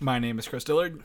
My name is Chris Dillard,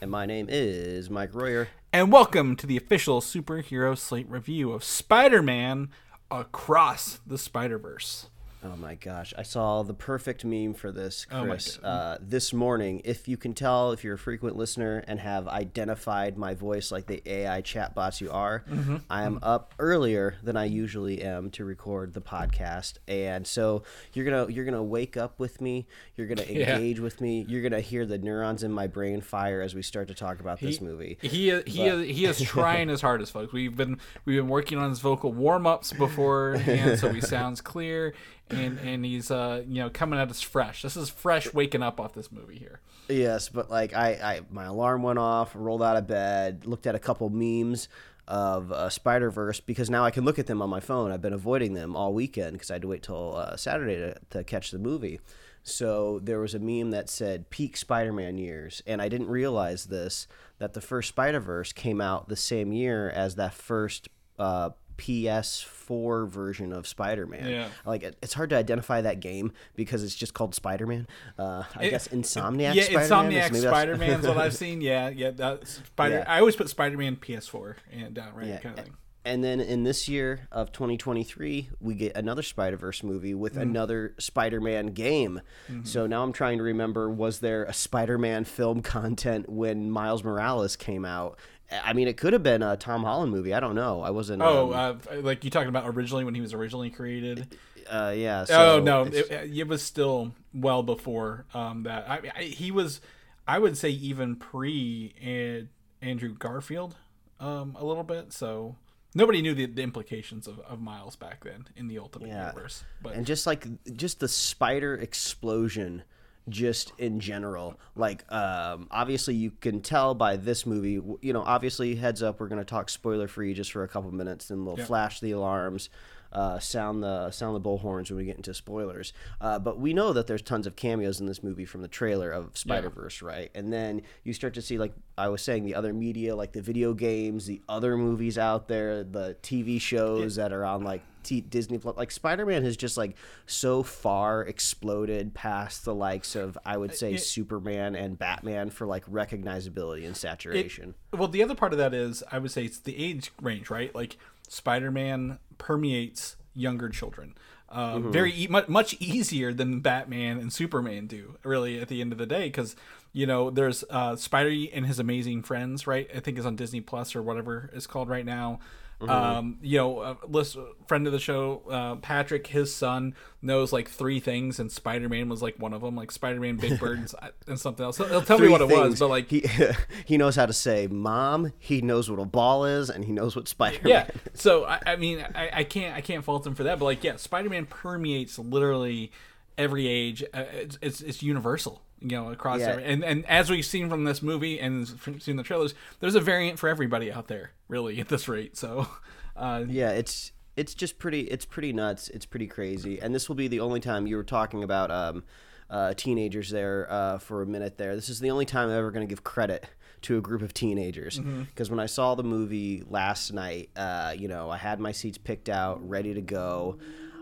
And my name is Mike Royer. and welcome to the official Superhero Slate review of Spider Man Across the Spider Verse. Oh my gosh, I saw the perfect meme for this, Oh Chris, God. uh, this morning. If you can tell, if you're a frequent listener and have identified my voice like the AI chatbots you are, Mm-hmm. I am up earlier than I usually am to record the podcast, and so you're gonna you're gonna wake up with me. You're gonna Yeah. engage with me. You're gonna hear the neurons in my brain fire as we start to talk about this movie. He is, he is, he is trying his hardest, folks. We've been we've been working on his vocal warm ups beforehand, so he sounds clear, and and he's uh you know coming at us fresh. This is fresh waking up off this movie here. Yes, but like I, I my alarm went off, rolled out of bed, looked at a couple memes of uh, Spider Verse because now I can look at them on my phone. I've been avoiding them all weekend because I had to wait till uh, Saturday to, to catch the movie. So there was a meme that said peak Spider Man years, and I didn't realize this that the first Spider Verse came out the same year as that first uh, PS4 version of Spider Man. Yeah. Like it, it's hard to identify that game because it's just called Spider Man. Uh, I guess Insomniac. yeah, Spider-Man Insomniac maybe that's- Spider Man's what I've seen. Yeah, yeah. That Spider. Yeah. I always put Spider Man PS4 and down right Yeah. kind of thing. And then in this year of 2023, we get another Spider Verse movie with Mm. another Spider Man game. Mm-hmm. So now I'm trying to remember was there a Spider Man film content when Miles Morales came out? I mean, it could have been a Tom Holland movie. I don't know. I wasn't. Oh, um, uh, like you talking about originally when he was originally created? uh, yeah. oh no, it's- it, it was still well before um, that. I, I he was, I would say even pre Andrew Garfield, um, a little bit. So nobody knew the, the implications of, of Miles back then in the Ultimate Yeah. Universe. But and just like just the spider explosion just in general like um obviously you can tell by this movie you know obviously heads up we're going to talk spoiler free just for a couple minutes and we'll Yeah. flash the alarms uh, sound the sound the bullhorns when we get into spoilers. Uh, but we know that there's tons of cameos in this movie from the trailer of Spider Verse, right? And then you start to see, like I was saying, the other media, like the video games, the other movies out there, the TV shows that are on like Disney Plus. Like Spider Man has just like so far exploded past the likes of I would say Superman and Batman for like recognizability and saturation. Well, the other part of that is, I would say, it's the age range, right? Like Spider-Man permeates younger children, um, very e- much much easier than Batman and Superman do. Really, at the end of the day, because you know, there's uh, Spidey and his amazing friends, right? I think it's on Disney Plus or whatever it's called right now. Um, you know, uh, list, friend of the show, uh, Patrick, his son knows like three things, and Spider Man was like one of them, like Spider Man, Big Bird, and and something else. He'll tell me Three what it was, but like he he knows how to say mom, he knows what a ball is, and he knows what Spider Man. yeah so I, I mean I, I can't i can't fault him for that but like yeah spider-man permeates literally every age. Uh, it's, it's it's universal you know across Yeah. every, and and as we've seen from this movie and from seen the trailers there's a variant for everybody out there really at this rate so uh Yeah, it's it's just pretty it's pretty nuts. It's pretty crazy. And this will be the only time you were talking about um, uh, teenagers there uh, for a minute there. This is the only time I'm ever going to give credit to a group of teenagers because when I saw the movie last night, uh, you know, I had my seats picked out, ready to go.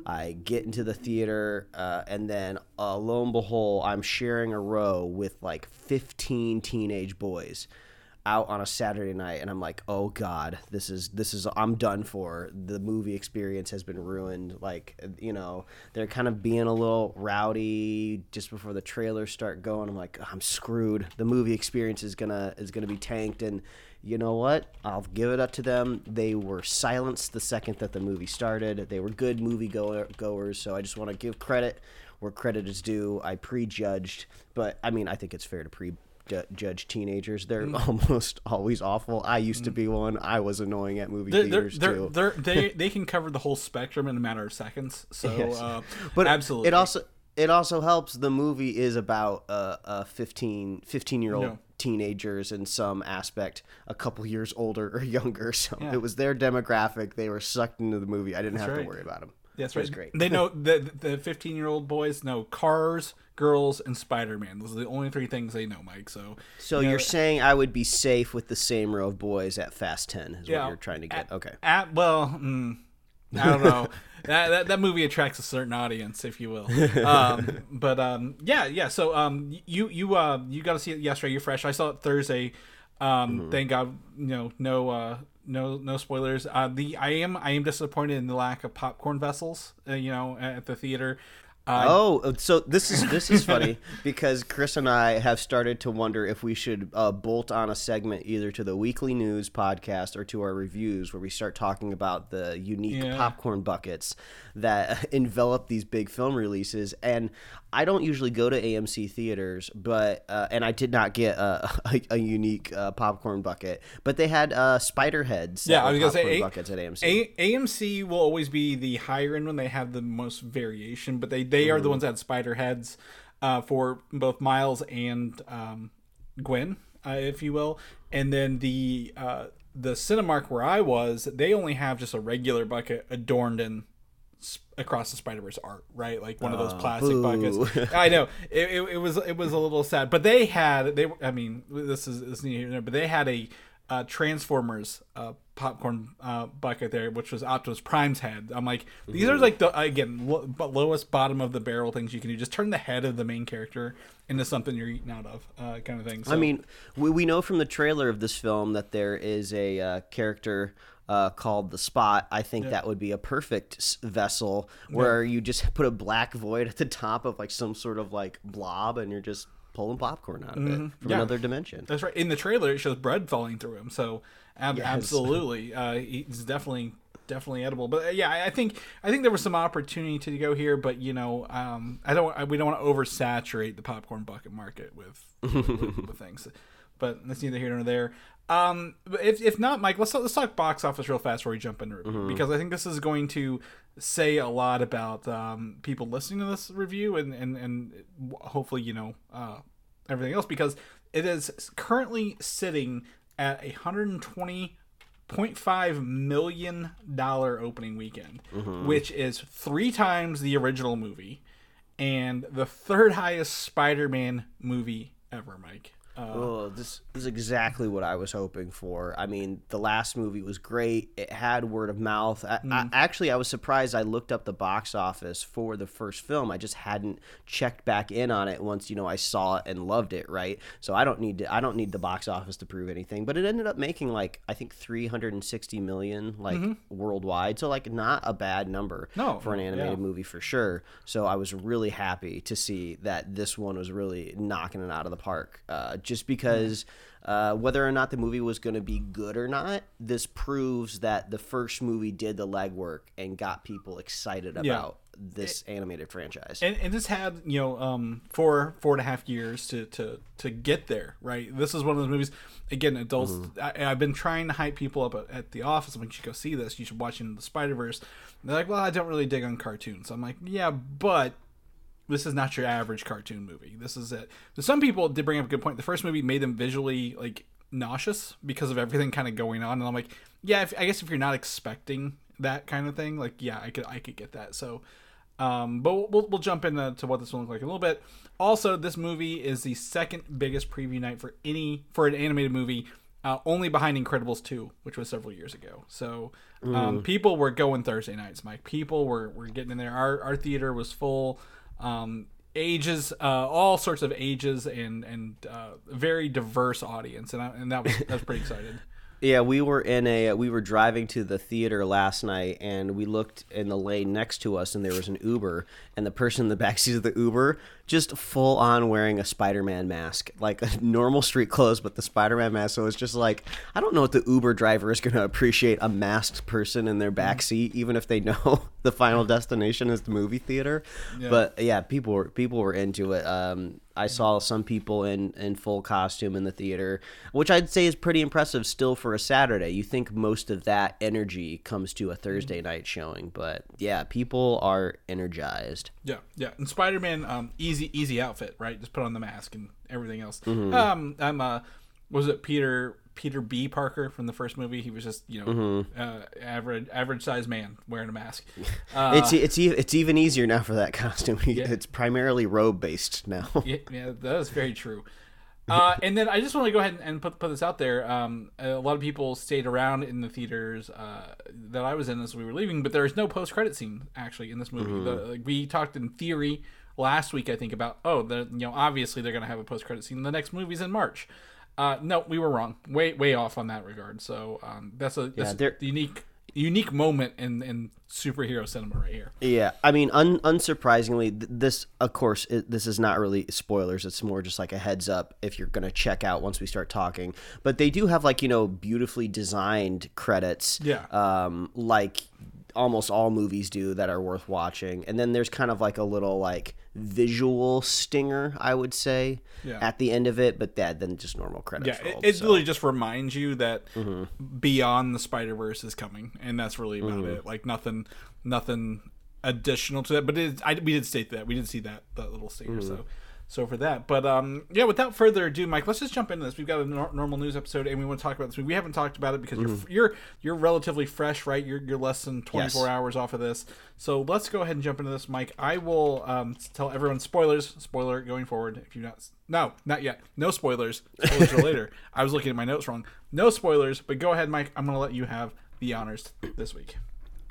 I get into the theater, uh, and then uh, lo and behold, I'm sharing a row with like 15 teenage boys out on a Saturday night and I'm like, "Oh god, this is this is I'm done for. The movie experience has been ruined." Like, you know, they're kind of being a little rowdy just before the trailers start going. I'm like, "I'm screwed. The movie experience is to is to be tanked." And you know what? I'll give it up to them. They were silenced the second that the movie started. They were good movie goer- goers, so I just want to give credit where credit is due. I prejudged, but I mean, I think it's fair to pre judge teenagers. They're almost always awful. I used to be one. I was annoying at movie they're, theaters they're, too. they're, they they can cover the whole spectrum in a matter of seconds so Yes. uh but absolutely it also it also helps. The movie is about a, a 15, 15 year old No. Teenagers in some aspect a couple years older or younger. So Yeah. it was their demographic. They were sucked into the movie. I didn't have right. to worry about them. That's It right. was great. They know the the 15 year old boys know cars, girls, and Spider Man. Those are the only three things they know, Mike. So So you know, you're saying I would be safe with the same row of boys at Fast 10 is Yeah. what you're trying to get. At- okay. At well, mm, I don't know. that, that that movie attracts a certain audience, if you will. Um, but um, yeah, yeah. So um, you you uh you got to see it yesterday. You're fresh. I saw it Thursday. Um, thank God, you know, no uh, no no spoilers. Uh, the I am I am disappointed in the lack of popcorn vessels. Uh, you know, at the theater. Uh, Oh, so this is this is funny because Chris and I have started to wonder if we should uh, bolt on a segment either to the weekly news podcast or to our reviews where we start talking about the unique Yeah. popcorn buckets that envelop these big film releases. And I don't usually go to AMC theaters, but uh, and I did not get a, a, a unique uh, popcorn bucket, but they had uh, spider heads. Yeah, I was gonna say A- buckets at AMC. A- AMC will always be the higher end when they have the most variation, but they they are the ones that had spider heads uh, for both Miles and um, Gwen, uh, if you will, and then the uh, the Cinemark where I was, they only have just a regular bucket adorned in across the Spider Verse art, right? Like one of those plastic boo. buckets. I know it, it, it was it was a little sad, but they had they. I mean, this is this is here but they had a uh, Transformers uh, popcorn uh, bucket there, which was Optimus Prime's head. I'm like, these are like the again lo- but lowest bottom of the barrel things you can do. Just turn the head of the main character into something you're eating out of, uh, kind of thing. So, I mean, we, we know from the trailer of this film that there is a uh, character uh, called the Spot. I think that would be a perfect s- vessel where you just put a black void at the top of like some sort of like blob, and you're just pulling popcorn out of it from Mm-hmm. Yeah. another dimension. That's right. In the trailer, it shows bread falling through him. So ab- absolutely, uh, he's definitely definitely edible. But uh, yeah, I- I think I think there was some opportunity to go here, but you know, um, I don't. I, we don't want to oversaturate the popcorn bucket market with with, with things. But that's neither here nor there. Um, if, if not, Mike, let's let's talk box office real fast before we jump into review because I think this is going to say a lot about um, people listening to this review and and and hopefully you know uh, everything else because it is currently sitting at a hundred and twenty point five million dollar opening weekend, which is three times the original movie and the third highest Spider-Man movie ever, Mike. Uh, Oh, this is exactly what I was hoping for. I mean, the last movie was great. It had word of mouth. I, Mm. I, actually, I was surprised. I looked up the box office for the first film. I just hadn't checked back in on it once you know I saw it and loved it. Right. So I don't need to. I don't need the box office to prove anything. But it ended up making like I think 360 million like worldwide. So like not a bad number Mm-hmm. No, for an animated yeah. movie for sure. So I was really happy to see that this one was really knocking it out of the park. Uh, just because uh, whether or not the movie was going to be good or not, this proves that the first movie did the legwork and got people excited Yeah. about this animated franchise. and, and this had you know um four four and a half years to to to get there right? This is one of those movies again adults I, i've been trying to hype people up at, at the office. I'm like you should go see this. You should watch into the spider-verse. They're like well i don't really dig on cartoons. I'm like yeah but this is not your average cartoon movie this is it so some people did bring up a good point the first movie made them visually like nauseous because of everything kind of going on and i'm like yeah if, i guess if you're not expecting that kind of thing like yeah i could i could get that so um, but we'll, we'll, we'll jump into what this one looks like in a little bit. Also, this movie is the second biggest preview night for any for an animated movie, uh, only behind Incredibles two, which was several years ago. So um, people were going Thursday nights, Mike. People were, were getting in there. Our our theater was full. Um, ages, uh, all sorts of ages, and and uh, very diverse audience, and I, and that was that was pretty excited. Yeah, we were in a we were driving to the theater last night and we looked in the lane next to us and there was an Uber and the person in the backseat of the Uber just full on wearing a Spider-Man mask, like a normal street clothes but the Spider-Man mask. So it's just like I don't know what the Uber driver is going to appreciate a masked person in their backseat even if they know the final destination is the movie theater. But yeah, people were people were into it. Um I saw some people in, in full costume in the theater, which I'd say is pretty impressive still for a Saturday. You think most of that energy comes to a Thursday night showing, but yeah, people are energized. Yeah, yeah. And Spider Man, um, easy easy easy outfit, right? Just put on the mask and everything else. Mm-hmm. Um, I'm uh, was it Peter Peter B. Parker from the first movie? He was just you know Mm-hmm. uh, average average sized man wearing a mask. Uh, it's it's it's even easier now for that costume. It's primarily robe based now. yeah, yeah, that is very true. Uh, and then I just want to go ahead and put put this out there. Um, a lot of people stayed around in the theaters uh, that I was in as we were leaving, but there is no post credit scene actually in this movie. The, like, we talked in theory last week, I think, about oh, the you know obviously they're going to have a post credit scene. The next movie's in March. Uh, no, we were wrong. Way way off on that regard. So um, that's a that's a unique unique moment in in superhero cinema right here. Yeah, I mean, un- unsurprisingly, th- this, of course, it, this is not really spoilers. It's more just like a heads up if you're gonna check out once we start talking. But they do have like you know beautifully designed credits. Yeah. Um, like almost all movies do that are worth watching. And then there's kind of like a little like visual stinger, I would say, Yeah. at the end of it. But that then just normal credits. Yeah, it, rolled, it so. really just reminds you that Beyond the Spider Verse is coming, and that's really about Mm-hmm. it. Like nothing, nothing additional to that. But it, I, we did state that we did see that that little stinger. Mm-hmm. So, so for that. But um, yeah. Without further ado, Mike, let's just jump into this. We've got a nor- normal news episode, and we want to talk about this. We haven't talked about it because Mm-hmm. you're you're you're relatively fresh, right? You're you're less than 24 Yes. hours off of this. So let's go ahead and jump into this, Mike. I will um, tell everyone spoilers. Spoiler going forward. If you're not no, not yet. No spoilers. Spoilers are later. I was looking at my notes wrong. No spoilers. But go ahead, Mike. I'm going to let you have the honors this week.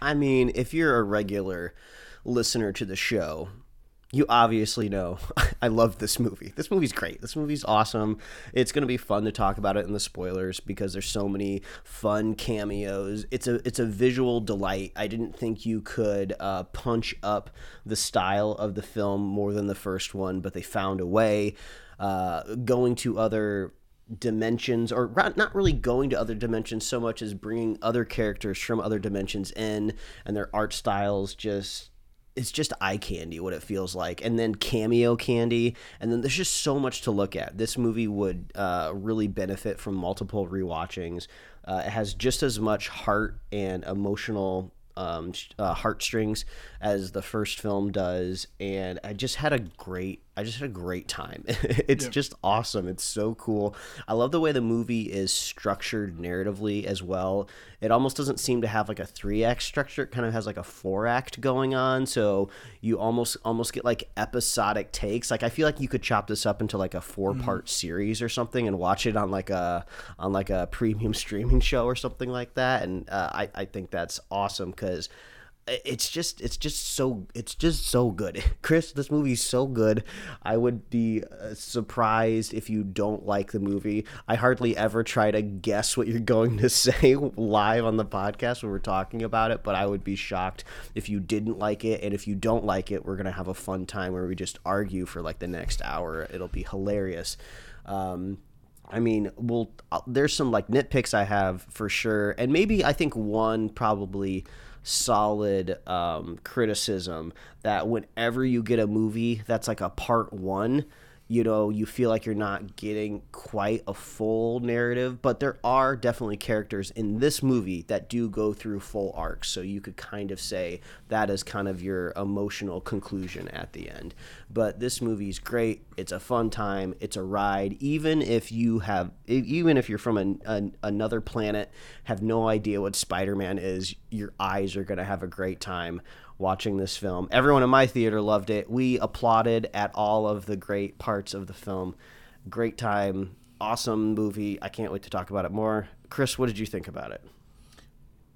I mean, if you're a regular listener to the show, you obviously know I love this movie. This movie's great. This movie's awesome. It's going to be fun to talk about it in the spoilers because there's so many fun cameos. It's a it's a visual delight. I didn't think you could uh, punch up the style of the film more than the first one, but they found a way. Uh, going to other dimensions or not really going to other dimensions so much as bringing other characters from other dimensions in and their art styles just it's just eye candy what it feels like and then cameo candy and then there's just so much to look at. This movie would uh, really benefit from multiple rewatchings. Uh, it has just as much heart and emotional um, uh, heartstrings as the first film does, and I just had a great, I just had a great time. it's just awesome. It's so cool. I love the way the movie is structured narratively as well. It almost doesn't seem to have like a three act structure. It kind of has like a four act going on. So you almost almost get like episodic takes. Like I feel like you could chop this up into like a four part series or something and watch it on like a on like a premium streaming show or something like that. And uh, I I think that's awesome because it's just it's just so it's just so good. Chris this movie's so good. I would be uh, surprised if you don't like the movie. I hardly ever try to guess what you're going to say live on the podcast when we're talking about it but i would be shocked if you didn't like it. And if you don't like it we're gonna have a fun time where we just argue for like the next hour. It'll be hilarious. Um, I mean, well, uh, there's some like nitpicks I have for sure, and maybe I think one probably solid um, criticism that whenever you get a movie that's like a part one, you know, you feel like you're not getting quite a full narrative, but there are definitely characters in this movie that do go through full arcs. So you could kind of say that is kind of your emotional conclusion at the end. But this movie is great. It's a fun time. It's a ride. Even if you have, even if you're from an, an, another planet, have no idea what Spider-Man is, your eyes are going to have a great time watching this film. Everyone in my theater loved it. We applauded at all of the great parts of the film. Great time, awesome movie. I can't wait to talk about it more. Chris, what did you think about it?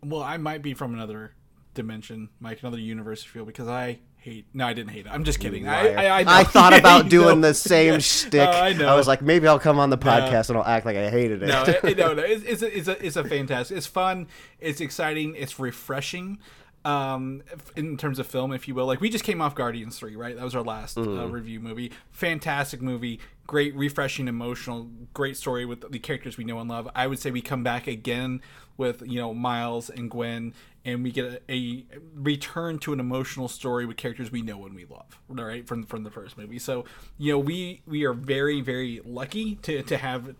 Well, I might be from another dimension, Mike, another universe feel because I hate. No, I didn't hate it. I'm just kidding. I, I, I. I thought about doing know. the same Yeah. shtick. Oh, I know. was like, maybe I'll come on the podcast and I'll act like I hated it. no, it, no, no. It's, it's, a, it's a it's a fantastic. It's fun. It's exciting. It's refreshing. Um, in terms of film, if you will, like we just came off Guardians three, right? That was our last uh, review movie. Fantastic movie. Great, refreshing, emotional. Great story with the characters we know and love. I would say we come back again with you know Miles and Gwen, and we get a, a return to an emotional story with characters we know and we love, right? From from the first movie. So you know we we are very very lucky to to have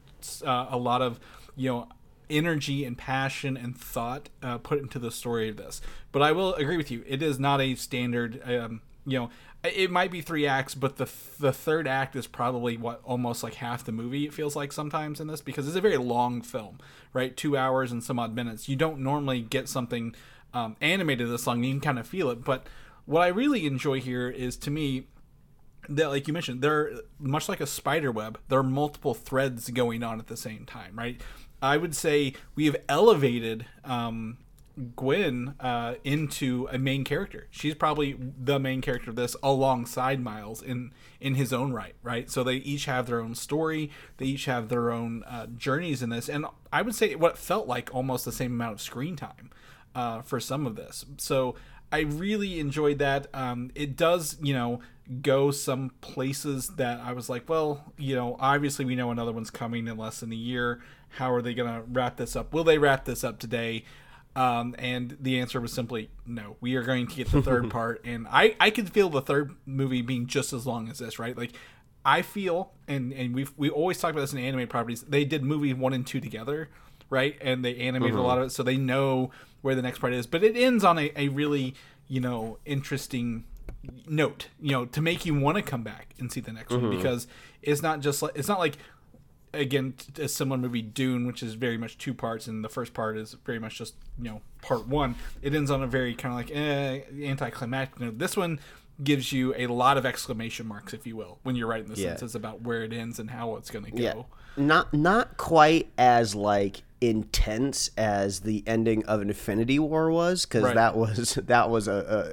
uh, a lot of you know energy and passion and thought uh, put into the story of this. But I will agree with you; it is not a standard. Um, you know it might be three acts, but the the third act is probably what almost like half the movie. It feels like sometimes in this because it's a very long film, right? Two hours and some odd minutes. You don't normally get something um, animated this long. You can kind of feel it, but what I really enjoy here is to me that like you mentioned there much like a spider web there are multiple threads going on at the same time right i would say we have elevated um, gwen uh, into a main character. She's probably the main character of this alongside miles in in his own right right? So they each have their own story. They each have their own uh, journeys in this. And i would say what felt like almost the same amount of screen time uh, for some of this. So I really enjoyed that. Um, it does, you know, go some places that I was like, well, you know, obviously we know another one's coming in less than a year. How are they going to wrap this up? Will they wrap this up today? Um, and the answer was simply no. We are going to get the third part, and I I could feel the third movie being just as long as this, right? Like I feel, and and we we always talk about this in animated properties. They did movie one and two together, right? And they animated mm-hmm. a lot of it, so they know where the next part is. But it ends on a, a really you know interesting note, you know, to make you want to come back and see the next mm-hmm. one because it's not just like it's not like again a similar movie Dune, which is very much two parts, and the first part is very much just you know part one. It ends on a very kind of like eh, anticlimactic note. This one gives you a lot of exclamation marks, if you will, when you're writing the yeah. sentences about where it ends and how it's going to go. Yeah. Not not quite as like intense as the ending of an Infinity War was because right. that was that was a,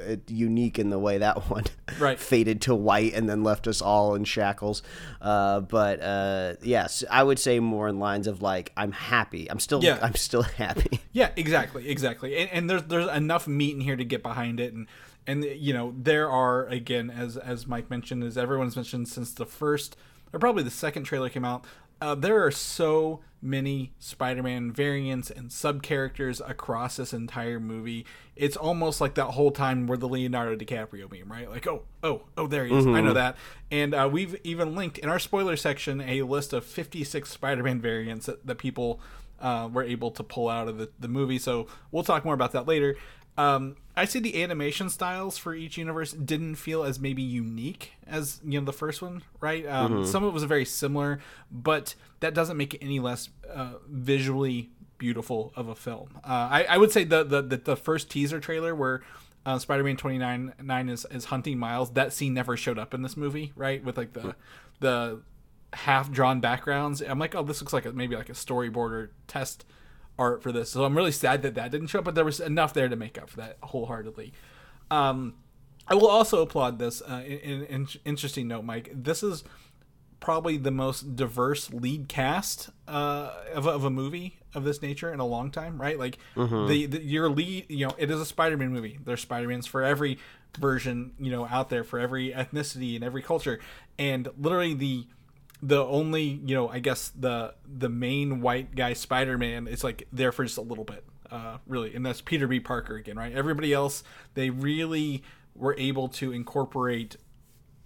a, a, unique in the way that one right. faded to white and then left us all in shackles. Uh, but uh, yes, I would say more in lines of like I'm happy. I'm still yeah. I'm still happy. Yeah, exactly, exactly. And, and there's there's enough meat in here to get behind it and. And you know there are again, as as Mike mentioned, as everyone's mentioned since the first or probably the second trailer came out, uh, there are so many Spider-Man variants and sub characters across this entire movie. It's almost like that whole time where the Leonardo DiCaprio meme, right? Like, oh, oh, oh, there he is. Mm-hmm. I know mm-hmm. that. And uh, we've even linked in our spoiler section a list of 56 Spider-Man variants that, that people uh, were able to pull out of the, the movie. So we'll talk more about that later. Um, I see the animation styles for each universe didn't feel as maybe unique as you know the first one, right? Um, mm-hmm. Some of it was very similar, but that doesn't make it any less uh, visually beautiful of a film. Uh, I, I, would say the, the, the the first teaser trailer where uh, Spider-Man 29 nine is, is hunting Miles. That scene never showed up in this movie, right? With like the the half drawn backgrounds. I'm like, oh, this looks like a, maybe like a storyboard or test art for this. So I'm really sad that that didn't show up, but there was enough there to make up for that wholeheartedly. Um, I will also applaud this. Uh, in, in, interesting note, Mike. This is probably the most diverse lead cast uh, of, of a movie of this nature in a long time, right? Like mm-hmm. the, the your lead, you know, it is a Spider-Man movie. There's Spider-Mans for every version, you know, out there for every ethnicity and every culture, and literally the the only you know i guess the the main white guy spider-man is like there for just a little bit uh really and that's peter b. Parker again right? Everybody else they really were able to incorporate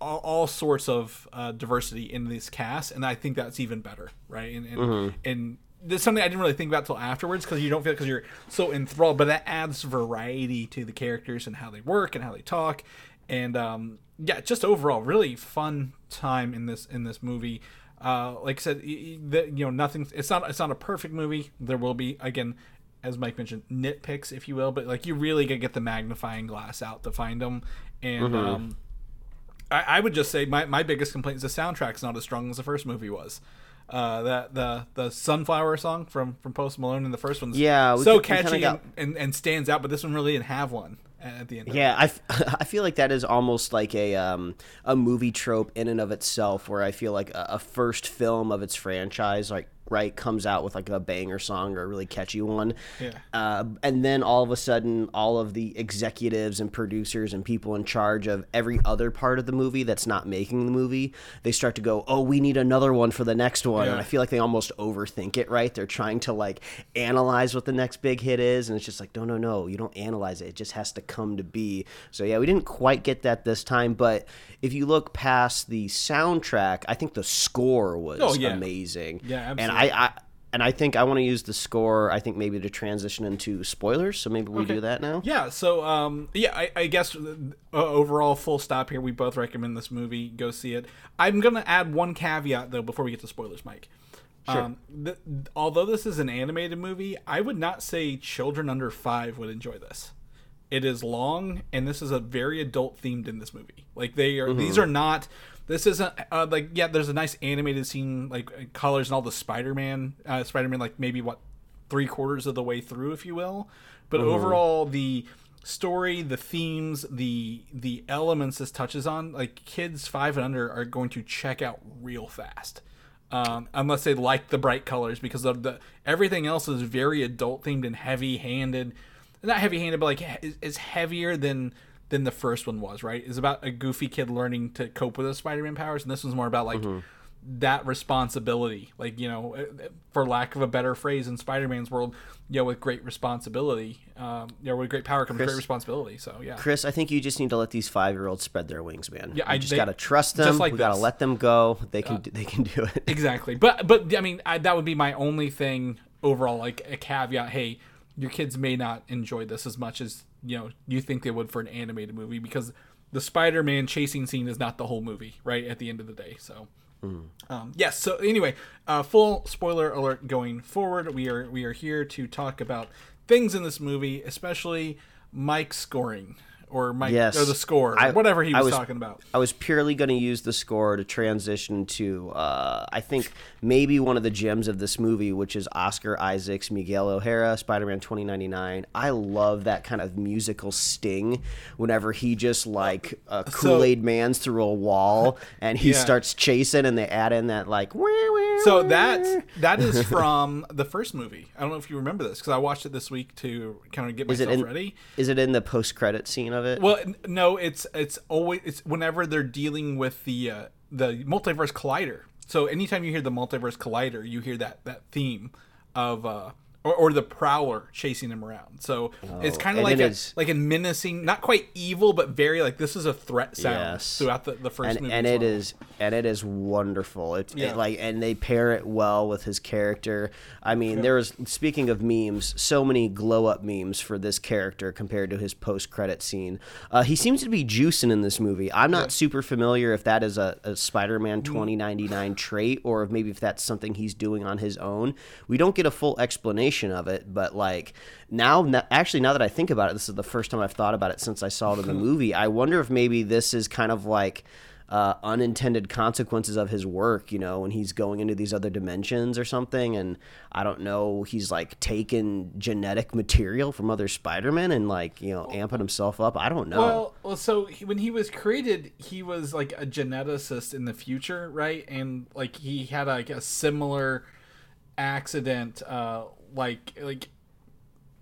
all, all sorts of uh, diversity in this cast and i think that's even better right? And and, mm-hmm. and there's something I didn't really think about till afterwards because you don't feel because you're so enthralled, but that adds variety to the characters and how they work and how they talk, and um, yeah, just overall really fun time in this in this movie. Uh, like I said, you know, nothing. It's not. It's not a perfect movie. There will be again, as Mike mentioned, nitpicks, if you will. But like, you really gotta get the magnifying glass out to find them. And mm-hmm. um, I, I, would just say my, my biggest complaint is the soundtrack's not as strong as the first movie was. Uh, that the the sunflower song from from Post Malone in the first one's yeah so catchy got... and, and, and stands out, but this one really didn't have one at the end. yeah, I, f- I feel like that is almost like a um, a movie trope in and of itself, where I feel like a, a first film of its franchise, like right comes out with like a banger song or a really catchy one yeah. uh, and then all of a sudden all of the executives and producers and people in charge of every other part of the movie that's not making the movie they start to go oh we need another one for the next one yeah. and i feel like they almost overthink it right they're trying to like analyze what the next big hit is and it's just like no no no you don't analyze it it just has to come to be so yeah we didn't quite get that this time but if you look past the soundtrack i think the score was oh, yeah. amazing yeah absolutely. and I, I and I think I want to use the score. I think maybe to transition into spoilers. So maybe we Okay. do that now. Yeah, so um, yeah, I, I guess uh, overall, full stop here. We both recommend this movie. Go see it. I'm gonna add one caveat though before we get to spoilers, Mike. Um, th- although this is an animated movie, I would not say children under five would enjoy this. It is long, and this is a very adult themed in this movie. Like they are, these are not. This isn't uh, like yeah. There's a nice animated scene, like colors and all the Spider-Man, uh, Spider-Man, like maybe what three quarters of the way through, if you will. But overall, the story, the themes, the the elements this touches on, like kids five and under are going to check out real fast. Um, unless they like the bright colors, because of the everything else is very adult themed and heavy handed. Not heavy handed, but like is, is heavier than than the first one was. Right? It's about a goofy kid learning to cope with his Spider-Man powers, and this one's more about like that responsibility like you know uh, for lack of a better phrase in spider-man's world you know with great responsibility um you know with great power comes great responsibility so yeah Chris, I think you just need to let these five year olds spread their wings, man. Yeah, you I- just they- gotta trust them. like we gotta. Uh, let them go. They can they can do it. exactly but but i mean I, that would be my only thing overall like a caveat hey your kids may not enjoy this as much as you know you think they would for an animated movie because the spider-man chasing scene is not the whole movie right at the end of the day so Um, yes. So anyway, uh, full spoiler alert going forward. We are we are here to talk about things in this movie, especially Mike's scoring or Mike Yes. or the score, I- whatever he was, was- talking about. I was purely going to use the score to transition to, uh, I think, maybe one of the gems of this movie, which is Oscar Isaac's Miguel O'Hara, Spider Man 2099. I love that kind of musical sting whenever he just like uh, Kool Aid Man's through a wall and he Yeah. starts chasing and they add in that like, wah, wah, So that that is from the first movie. I don't know if you remember this because I watched it this week to kind of get is it myself in, ready. Is it in the post credit scene of it? Well, no, it's it's always it's whenever they're dealing with the uh, the multiverse collider. So anytime you hear the multiverse collider, you hear that that theme of uh or, or the prowler chasing him around. So it's kind of like a, like a menacing, not quite evil, but very like this is a threat sound Yes. throughout the, the first and, movie. and it well. is and it is wonderful it's it Yeah. like and they pair it well with his character i mean there was speaking of memes so many glow up memes for this character compared to his post credit scene uh, he seems to be juicing in this movie i'm not super familiar if that is a, a spider-man Mm. 2099 trait or if maybe if that's something he's doing on his own we don't get a full explanation of it but like now actually now that i think about it this is the first time i've thought about it since i saw it in the movie i wonder if maybe this is kind of like uh, unintended consequences of his work, you know, when he's going into these other dimensions or something. And I don't know, he's like taken genetic material from other Spider-Men and like, you know, amping himself up. I don't know. Well, well, so he, when he was created, he was like a geneticist in the future, right? And like he had like a similar accident, uh, like like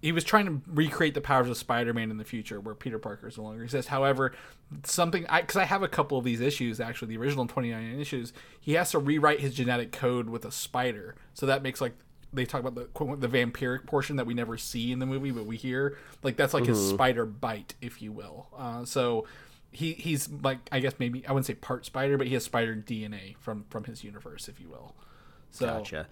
he was trying to recreate the powers of Spider-Man in the future, where Peter Parker no longer exists. However, something I because I have a couple of these issues actually, the original 29 issues, he has to rewrite his genetic code with a spider, so that makes like they talk about the quote, the vampiric portion that we never see in the movie, but we hear like that's like his spider bite, if you will. Uh, so he he's like I guess maybe I wouldn't say part spider, but he has spider DNA from from his universe, if you will. So Gotcha.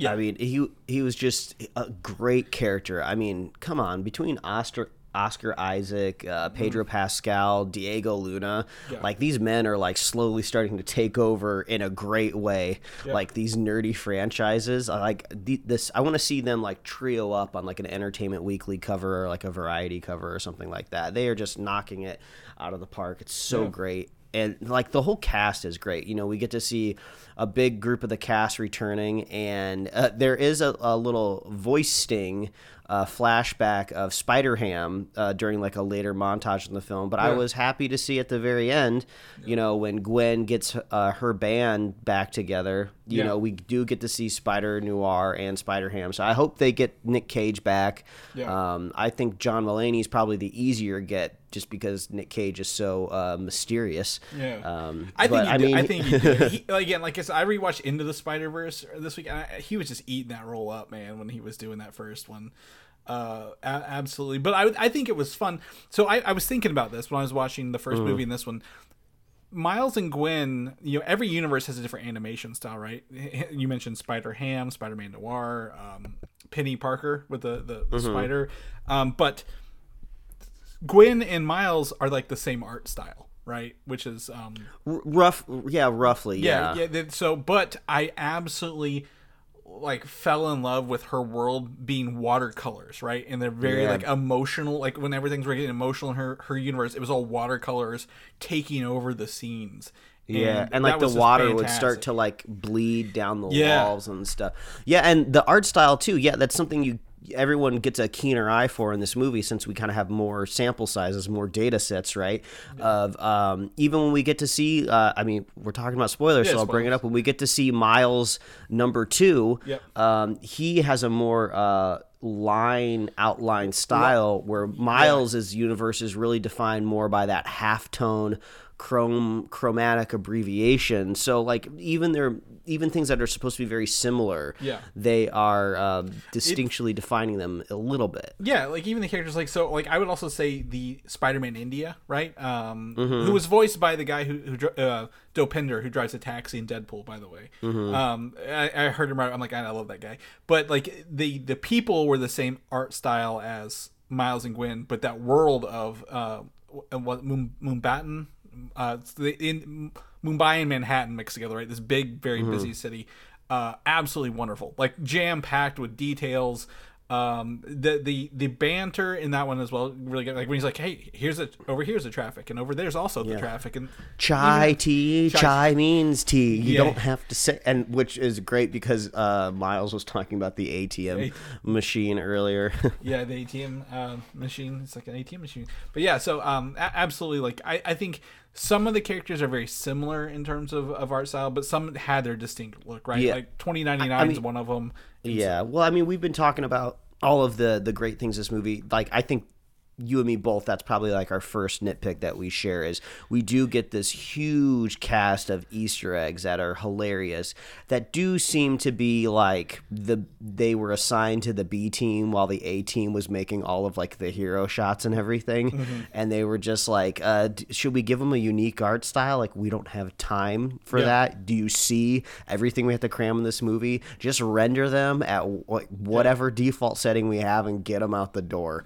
Yeah. I mean, he he was just a great character. I mean, come on, between Oscar Oscar Isaac, uh, Pedro Pascal, Diego Luna, Mm-hmm. Yeah. like these men are like slowly starting to take over in a great way. Yeah. Like these nerdy franchises, I like the, this. I want to see them like trio up on like an Entertainment Weekly cover or like a Variety cover or something like that. They are just knocking it out of the park. It's so Yeah. great and like the whole cast is great. You know, we get to see a big group of the cast returning, and uh, there is a, a little voice sting uh, flashback of Spider Ham uh, during like a later montage in the film. But I was happy to see at the very end, you know, when Gwen gets uh, her band back together. You Yeah. know, we do get to see Spider Noir and Spider Ham. So I hope they get Nick Cage back. Yeah. Um, I think John Mulaney is probably the easier get. Just because Nick Cage is so uh, mysterious, Yeah, um, I think but, I did. mean, I think he did. He, again, like I said, I rewatched Into the Spider Verse this week. And I, he was just eating that role up, man, when he was doing that first one. Uh, a- absolutely. But I, I think it was fun. So I, I was thinking about this when I was watching the Mm. first movie and this one. Miles and Gwen, you know, every universe has a different animation style, right? You mentioned Spider Ham, Spider Man Noir, um, Peni Parker with the the, the spider, um, but Gwen and Miles are like the same art style, right? Which is um, R- rough, yeah, roughly, yeah, yeah. yeah. so, but I absolutely like fell in love with her world being watercolors, right? And they're very Yeah. like emotional. Like when everything's really emotional in her her universe, it was all watercolors taking over the scenes. Yeah, and that like the water would start to like bleed down the Yeah. walls and stuff. Yeah, and the art style too. Yeah, that's something you everyone gets a keener eye for in this movie since we kind of have more sample sizes, more data sets, right? Of um, even when we get to see, uh, I mean, we're talking about spoilers, Yeah, so I'll bring it up. When we get to see Miles number two, Yep. um, he has a more uh, line outline style where Miles's universe is really defined more by that half tone chrome chromatic abbreviation so like even their even things that are supposed to be very similar Yeah. they are um, distinctly defining them a little bit Yeah, like even the characters, like so, like I would also say the Spider-Man India, right? Um, Mm-hmm. who was voiced by the guy who, who uh, Dopinder, who drives a taxi in Deadpool, by the way. Mm-hmm. Um, I, I heard him. Right, I'm like, I love that guy. But like the the people were the same art style as Miles and Gwen, but that world of uh, what Moon, Moonbatten, uh, the, in Mumbai and Manhattan mixed together, right? This big, very Mm-hmm. busy city. Uh, absolutely wonderful, like jam packed with details. Um, the the the banter in that one as well really good. Like when he's like, "Hey, here's a over here's the traffic, and over there's also the traffic." And chai even- tea Chai- chai, means tea you Yeah. don't have to say and which is great because uh, miles was talking about the atm machine earlier yeah, the ATM uh, machine. It's like an ATM machine. But yeah, so um, a- absolutely. Like I, I think some of the characters are very similar in terms of, of art style, but some had their distinct look. Right, Yeah. like twenty ninety nine is mean- one of them. Yeah, well, I mean, we've been talking about all of the the great things this movie. Like, I think you and me both. That's probably like our first nitpick that we share is we do get this huge cast of Easter eggs that are hilarious. That do seem to be like the they were assigned to the B team while the A team was making all of like the hero shots and everything, and they were just like, uh, should we give them a unique art style? Like, we don't have time for Yeah. that. Do you see everything we have to cram in this movie? Just render them at wh- whatever default setting we have and get them out the door.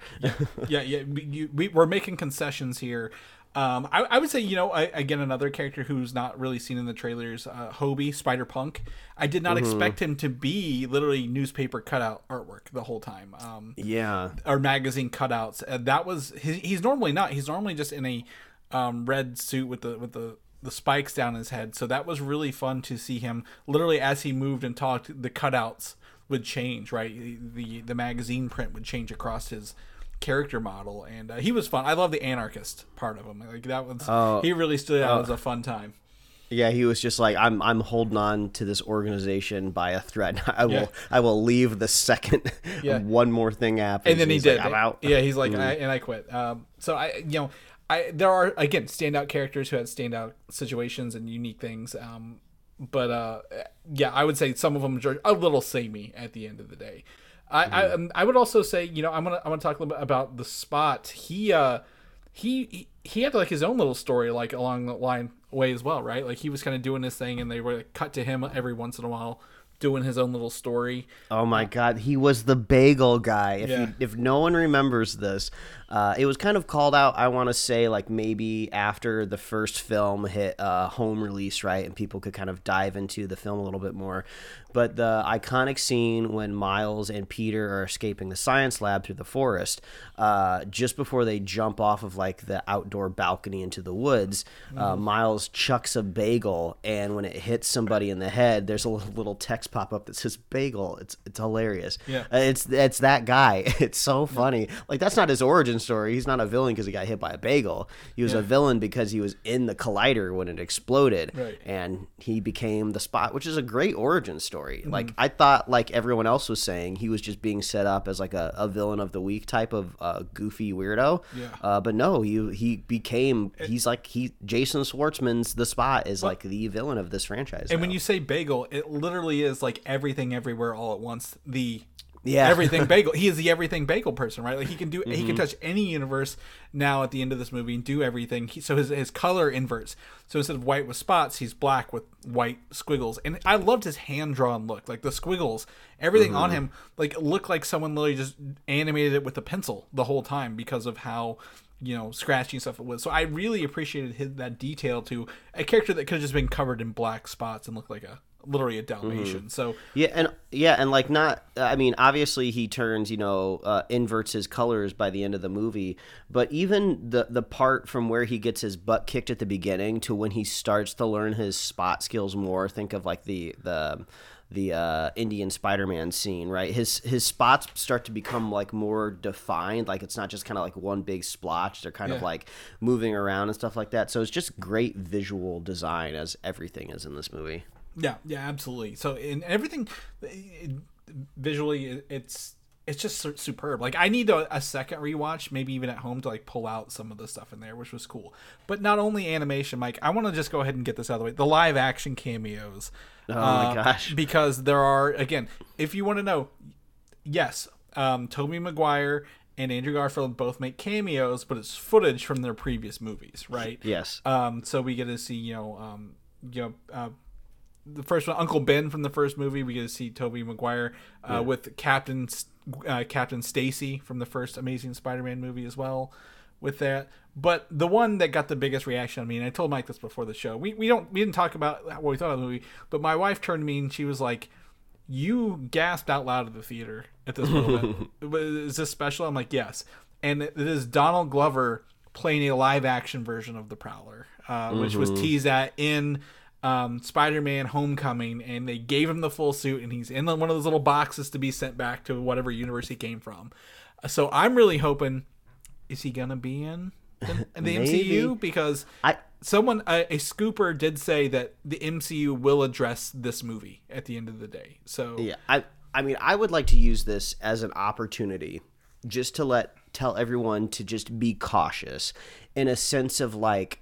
yeah, yeah. We, you, we, we're making concessions here. Um, I, I would say, you know, I, again, another character who's not really seen in the trailers, uh, Hobie, Spider Punk. I did not expect him to be literally newspaper cutout artwork the whole time. Um, yeah. or magazine cutouts. Uh, that was he, he's normally not. He's normally just in a um, red suit with the with the the spikes down his head. So that was really fun to see him. Literally, as he moved and talked, the cutouts would change. Right, the the magazine print would change across his character model, and uh, he was fun. I love the anarchist part of him. Like that was oh, he really stood out as a fun time. Yeah, he was just like, I'm I'm holding on to this organization by a thread. I will Yeah. I will leave the second Yeah. one more thing happens. and then he did. like, I'm out. Yeah, he's like, I, and I quit. Um, so I, you know, I there are again standout characters who had standout situations and unique things. Um, but uh, yeah, I would say some of them are a little samey at the end of the day. I I, um, I would also say, you know, I'm gonna I'm gonna talk a little bit about the spot. He uh he he, had like his own little story like along the line way as well, right? Like he was kind of doing this thing, and they were like, cut to him every once in a while doing his own little story. Oh my god, he was the bagel guy. If Yeah. you, if no one remembers this, uh, it was kind of called out. I want to say like maybe after the first film hit uh, home release, right, and people could kind of dive into the film a little bit more. But the iconic scene when Miles and Peter are escaping the science lab through the forest, uh, just before they jump off of like the outdoor balcony into the woods, uh, Miles chucks a bagel, and when it hits somebody in the head, there's a little, little text pop up that says "bagel." It's it's hilarious. Yeah. Uh, it's it's that guy. It's so funny. Like that's not his origin story. He's not a villain because he got hit by a bagel. He was a villain because he was in the collider when it exploded, Right. and he became the spot, which is a great origin story. Mm-hmm. Like I thought, like everyone else was saying, he was just being set up as like a, a villain of the week type of uh, goofy weirdo. Yeah. Uh, but no, he he became. He's like he Jason Schwartzman's the spot is like the villain of this franchise. And when you say bagel, it literally is like everything everywhere all at once. The Yeah. everything bagel. He is the everything bagel person, right? Like he can do he Mm-hmm. can touch any universe now at the end of this movie and do everything. He, so his his color inverts. So instead of white with spots, he's black with white squiggles. And I loved his hand drawn look, like the squiggles, everything on Mm-hmm. him, like looked like someone literally just animated it with a pencil the whole time because of how you know scratchy stuff it was. So I really appreciated his, that detail to a character that could have just been covered in black spots and looked like a literally a Dalmatian. Mm-hmm. So Yeah, and yeah, and like not. I mean, obviously he turns, you know, uh, inverts his colors by the end of the movie. But even the the part from where he gets his butt kicked at the beginning to when he starts to learn his spot skills more. Think of like the the the uh, Indian Spider-Man scene, right? His his spots start to become like more defined. Like it's not just kind of like one big splotch. They're kind of like moving around and stuff like that. So it's just great visual design as everything is in this movie. Yeah, yeah, absolutely. So in everything, it, visually, it, it's it's just superb. Like I need a, a second rewatch, maybe even at home, to like pull out some of the stuff in there, which was cool. But not only animation, Mike. I want to just go ahead and get this out of the way. The live action cameos. Oh my gosh. Because there are again, if you want to know, yes, um, Tobey Maguire and Andrew Garfield both make cameos, but it's footage from their previous movies, right? Yes. Um, so we get to see, you know, um, you know, uh, the first one, Uncle Ben from the first movie. We get to see Tobey Maguire uh, with Captain uh, Captain Stacy from the first Amazing Spider-Man movie as well. With that, but the one that got the biggest reaction on me, and I told Mike this before the show. We we don't we didn't talk about what we thought of the movie, but my wife turned to me and she was like, "You gasped out loud at the theater at this moment. is this special?" I'm like, "Yes," and it is Donald Glover playing a live action version of the Prowler, uh, which was teased at in um, Spider-Man: Homecoming, and they gave him the full suit, and he's in one of those little boxes to be sent back to whatever universe he came from. So I'm really hoping, is he gonna be in the, the MCU? Because I someone a, a scooper did say that the MCU will address this movie at the end of the day. So Yeah, I I mean, I would like to use this as an opportunity just to let tell everyone to just be cautious in a sense of like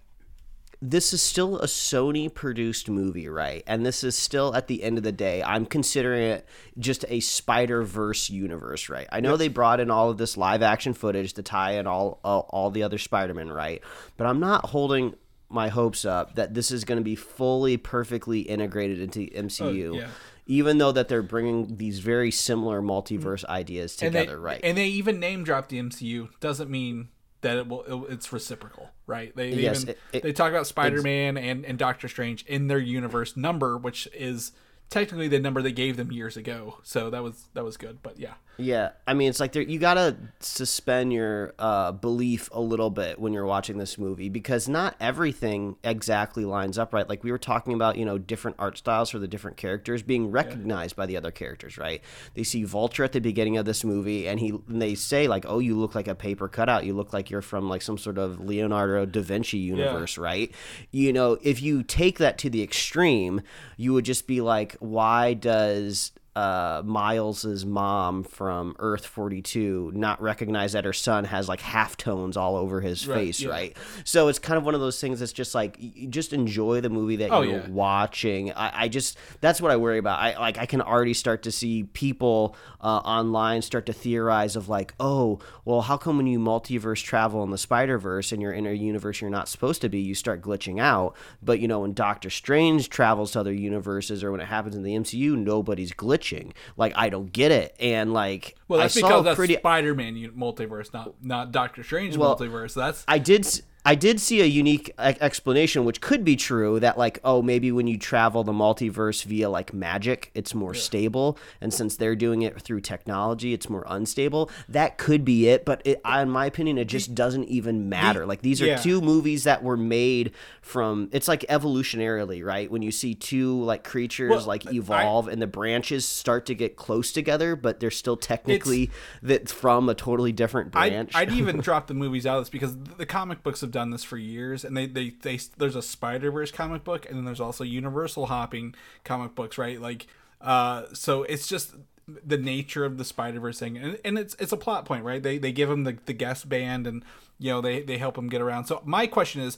this is still a Sony produced movie, right? And this is still at the end of the day, I'm considering it just a Spider Verse universe, right? I know they brought in all of this live action footage to tie in all all, all the other Spider Man, right? But I'm not holding my hopes up that this is going to be fully perfectly integrated into the MCU. Oh, yeah. Even though that they're bringing these very similar multiverse mm. ideas and together, they, right? And they even name drop the MCU. Doesn't mean that it will. It, it's reciprocal, right? They, Yes, even it- it- they talk about Spider Man and and Doctor Strange in their universe number, which is technically the number they gave them years ago. So that was that was good. But yeah, Yeah, I mean, it's like you gotta suspend your uh, belief a little bit when you're watching this movie because not everything exactly lines up right. Like we were talking about, you know, different art styles for the different characters being recognized by the other characters, right? They see Vulture at the beginning of this movie, and he and they say like, "Oh, you look like a paper cutout. You look like you're from like some sort of Leonardo da Vinci universe, right?" You know, if you take that to the extreme, you would just be like, "Why does?" Uh, Miles's mom from Earth 42 not recognize that her son has like half tones all over his face, yeah. right? So it's kind of one of those things that's just like you just enjoy the movie that Oh, you're yeah. watching. I, I just that's what I worry about. I like I can already start to see people uh, online start to theorize of like, oh, well, how come when you multiverse travel in the Spider Verse and you're in a universe you're not supposed to be, you start glitching out? But you know, when Doctor Strange travels to other universes or when it happens in the MCU, nobody's glitching. Like I don't get it, and like well, that's I saw because that's pretty. Spider Man multiverse, not not Doctor Strange Well, multiverse. That's I did. I did see a unique explanation, which could be true. That like, oh, maybe when you travel the multiverse via like magic, it's more stable, and since they're doing it through technology, it's more unstable. That could be it, but it, in my opinion, it just doesn't even matter. like these are yeah. two movies that were made from. It's like evolutionarily, right? When you see two like creatures Well, like I- evolve and the branches start to get close together, but they're still technically that from a totally different branch. I'd even drop the movies out of this because the comic books have done this for years, and they they, they there's a Spider Verse comic book, and then there's also Universal hopping comic books, right? Like, uh, so it's just the nature of the Spider Verse thing, and, and it's it's a plot point, right? They they give him the, the guest band, and you know they they help him get around. So my question is,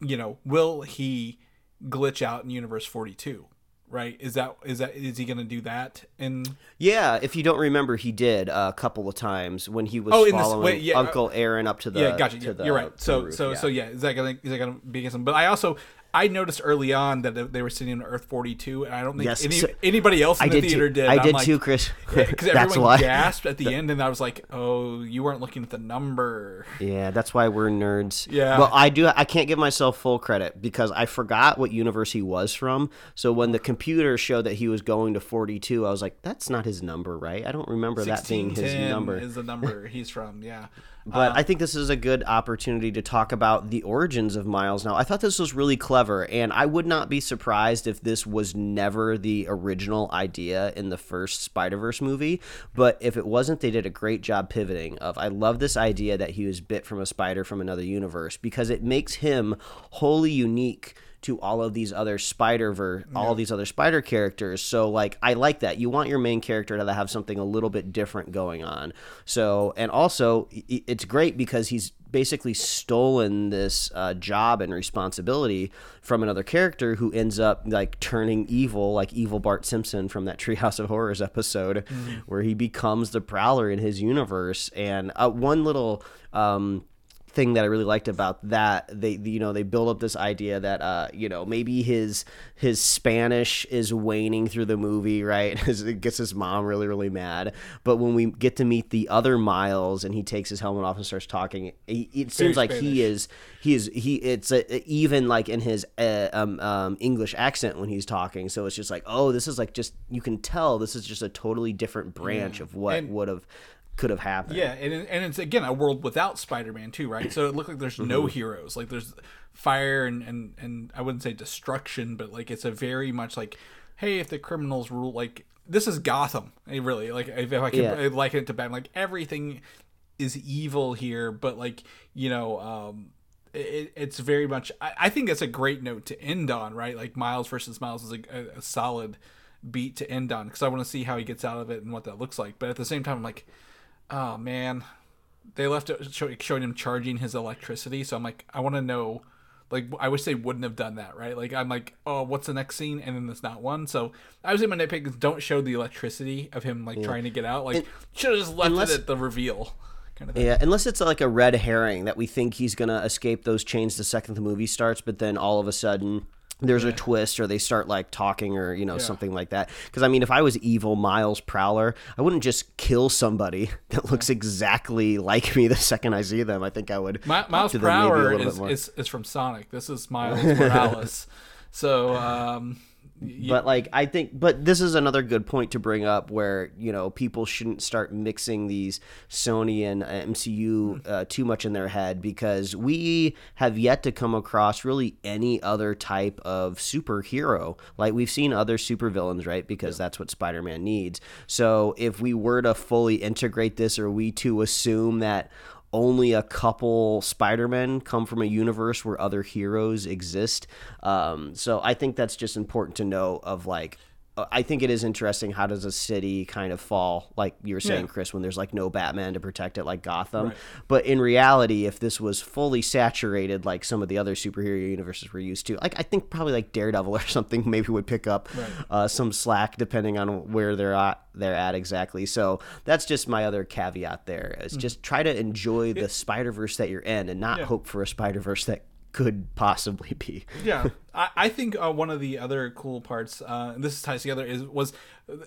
you know, will he glitch out in Universe 42? Right? Is that is that is he going to do that in? Yeah, if you don't remember, he did uh, a couple of times when he was Oh, following yeah, Uncle Aaron up to the. yeah, gotcha. to yeah, the- you're right. to So roof, so so yeah, is that gonna is that gonna be against him? But I also I noticed early on that they were sitting in Earth 42, and I don't think Yes, any, so- anybody else in I the did theater too. did. I I'm did like- too, Chris. Because That's everyone why. gasped at the end, and I was like, "Oh, you weren't looking at the number." Yeah, that's why we're nerds. Yeah. Well, I do. I can't give myself full credit because I forgot what universe he was from. So when the computer showed that he was going to 42, I was like, "That's not his number, right? I don't remember that being his number." Is the number he's from? Yeah. But Um, I think this is a good opportunity to talk about the origins of Miles now. I thought this was really clever, and I would not be surprised if this was never the original idea in the first Spider Verse movie. But if it wasn't, they did a great job pivoting. Of I love this idea that he was bit from a spider from another universe because it makes him wholly unique to all of these other spider ver all these other spider characters. So like i like that. You want your main character to have something a little bit different going on. So and also it's great because he's basically stolen this uh, job and responsibility from another character who ends up like turning evil like evil bart simpson from that treehouse of horrors episode where he becomes the prowler in his universe. And uh, one little um, thing that I really liked about that they you know they build up this idea that uh you know maybe his his Spanish is waning through the movie right? It gets his mom really really mad. But when we get to meet the other Miles and he takes his helmet off and starts talking it, it seems like he is he is he it's a, even like in his uh, um, um English accent when he's talking. So it's just like oh this is like just you can tell this is just a totally different branch of what would have could have happened Yeah, and and it's again a world without Spider-Man too, right? So it looked like there's no heroes. Like there's fire and and and I wouldn't say destruction, but like it's a very much like, hey, if the criminals rule, like this is Gotham, eh, really. Like if, if I can Yeah. liken it to Batman, like everything is evil here, but like you know. um it, it's very much. I, I think that's a great note to end on, right? Like Miles versus Miles is a, a, a solid beat to end on because I want to see how he gets out of it and what that looks like. But at the same time, I'm like, oh man, they left it show, showing him charging his electricity. So I'm like, I want to know. Like, I wish they wouldn't have done that, right? Like, I'm like, oh, what's the next scene? And then there's not one. So I was in my nitpick is don't show the electricity of him like trying to get out. Like, should have just left unless- it at the reveal, kind of thing. Yeah, unless it's like a red herring that we think he's gonna escape those chains the second the movie starts, but then all of a sudden there's a twist or they start like talking or you know something like that. Because I mean, if I was evil Miles Prowler, I wouldn't just kill somebody that looks exactly like me the second I see them. I think I would talk Miles to them maybe a Prower little bit is, is is from Sonic. This is Miles Morales. so, um, but like I think, but this is another good point to bring up where you know people shouldn't start mixing these Sony and uh, MCU uh, too much in their head because we have yet to come across really any other type of superhero. Like we've seen other supervillains, right? Because that's what Spider-Man needs. So if we were to fully integrate this, or we to assume that only a couple Spider-Men come from a universe where other heroes exist. Um, so I think that's just important to know of like I think it is interesting how does a city kind of fall like you were saying Yeah. Chris when there's like no Batman to protect it like Gotham. Right. But in reality if this was fully saturated like some of the other superhero universes we're used to, like I think probably like Daredevil or something maybe would pick up uh, some slack depending on where they're at they're at exactly. So that's just my other caveat there. Is just try to enjoy the Spider Verse that you're in, and not. Yeah. hope for a Spider Verse that could possibly be. yeah, I, I think uh, one of the other cool parts, uh, and this ties together, is was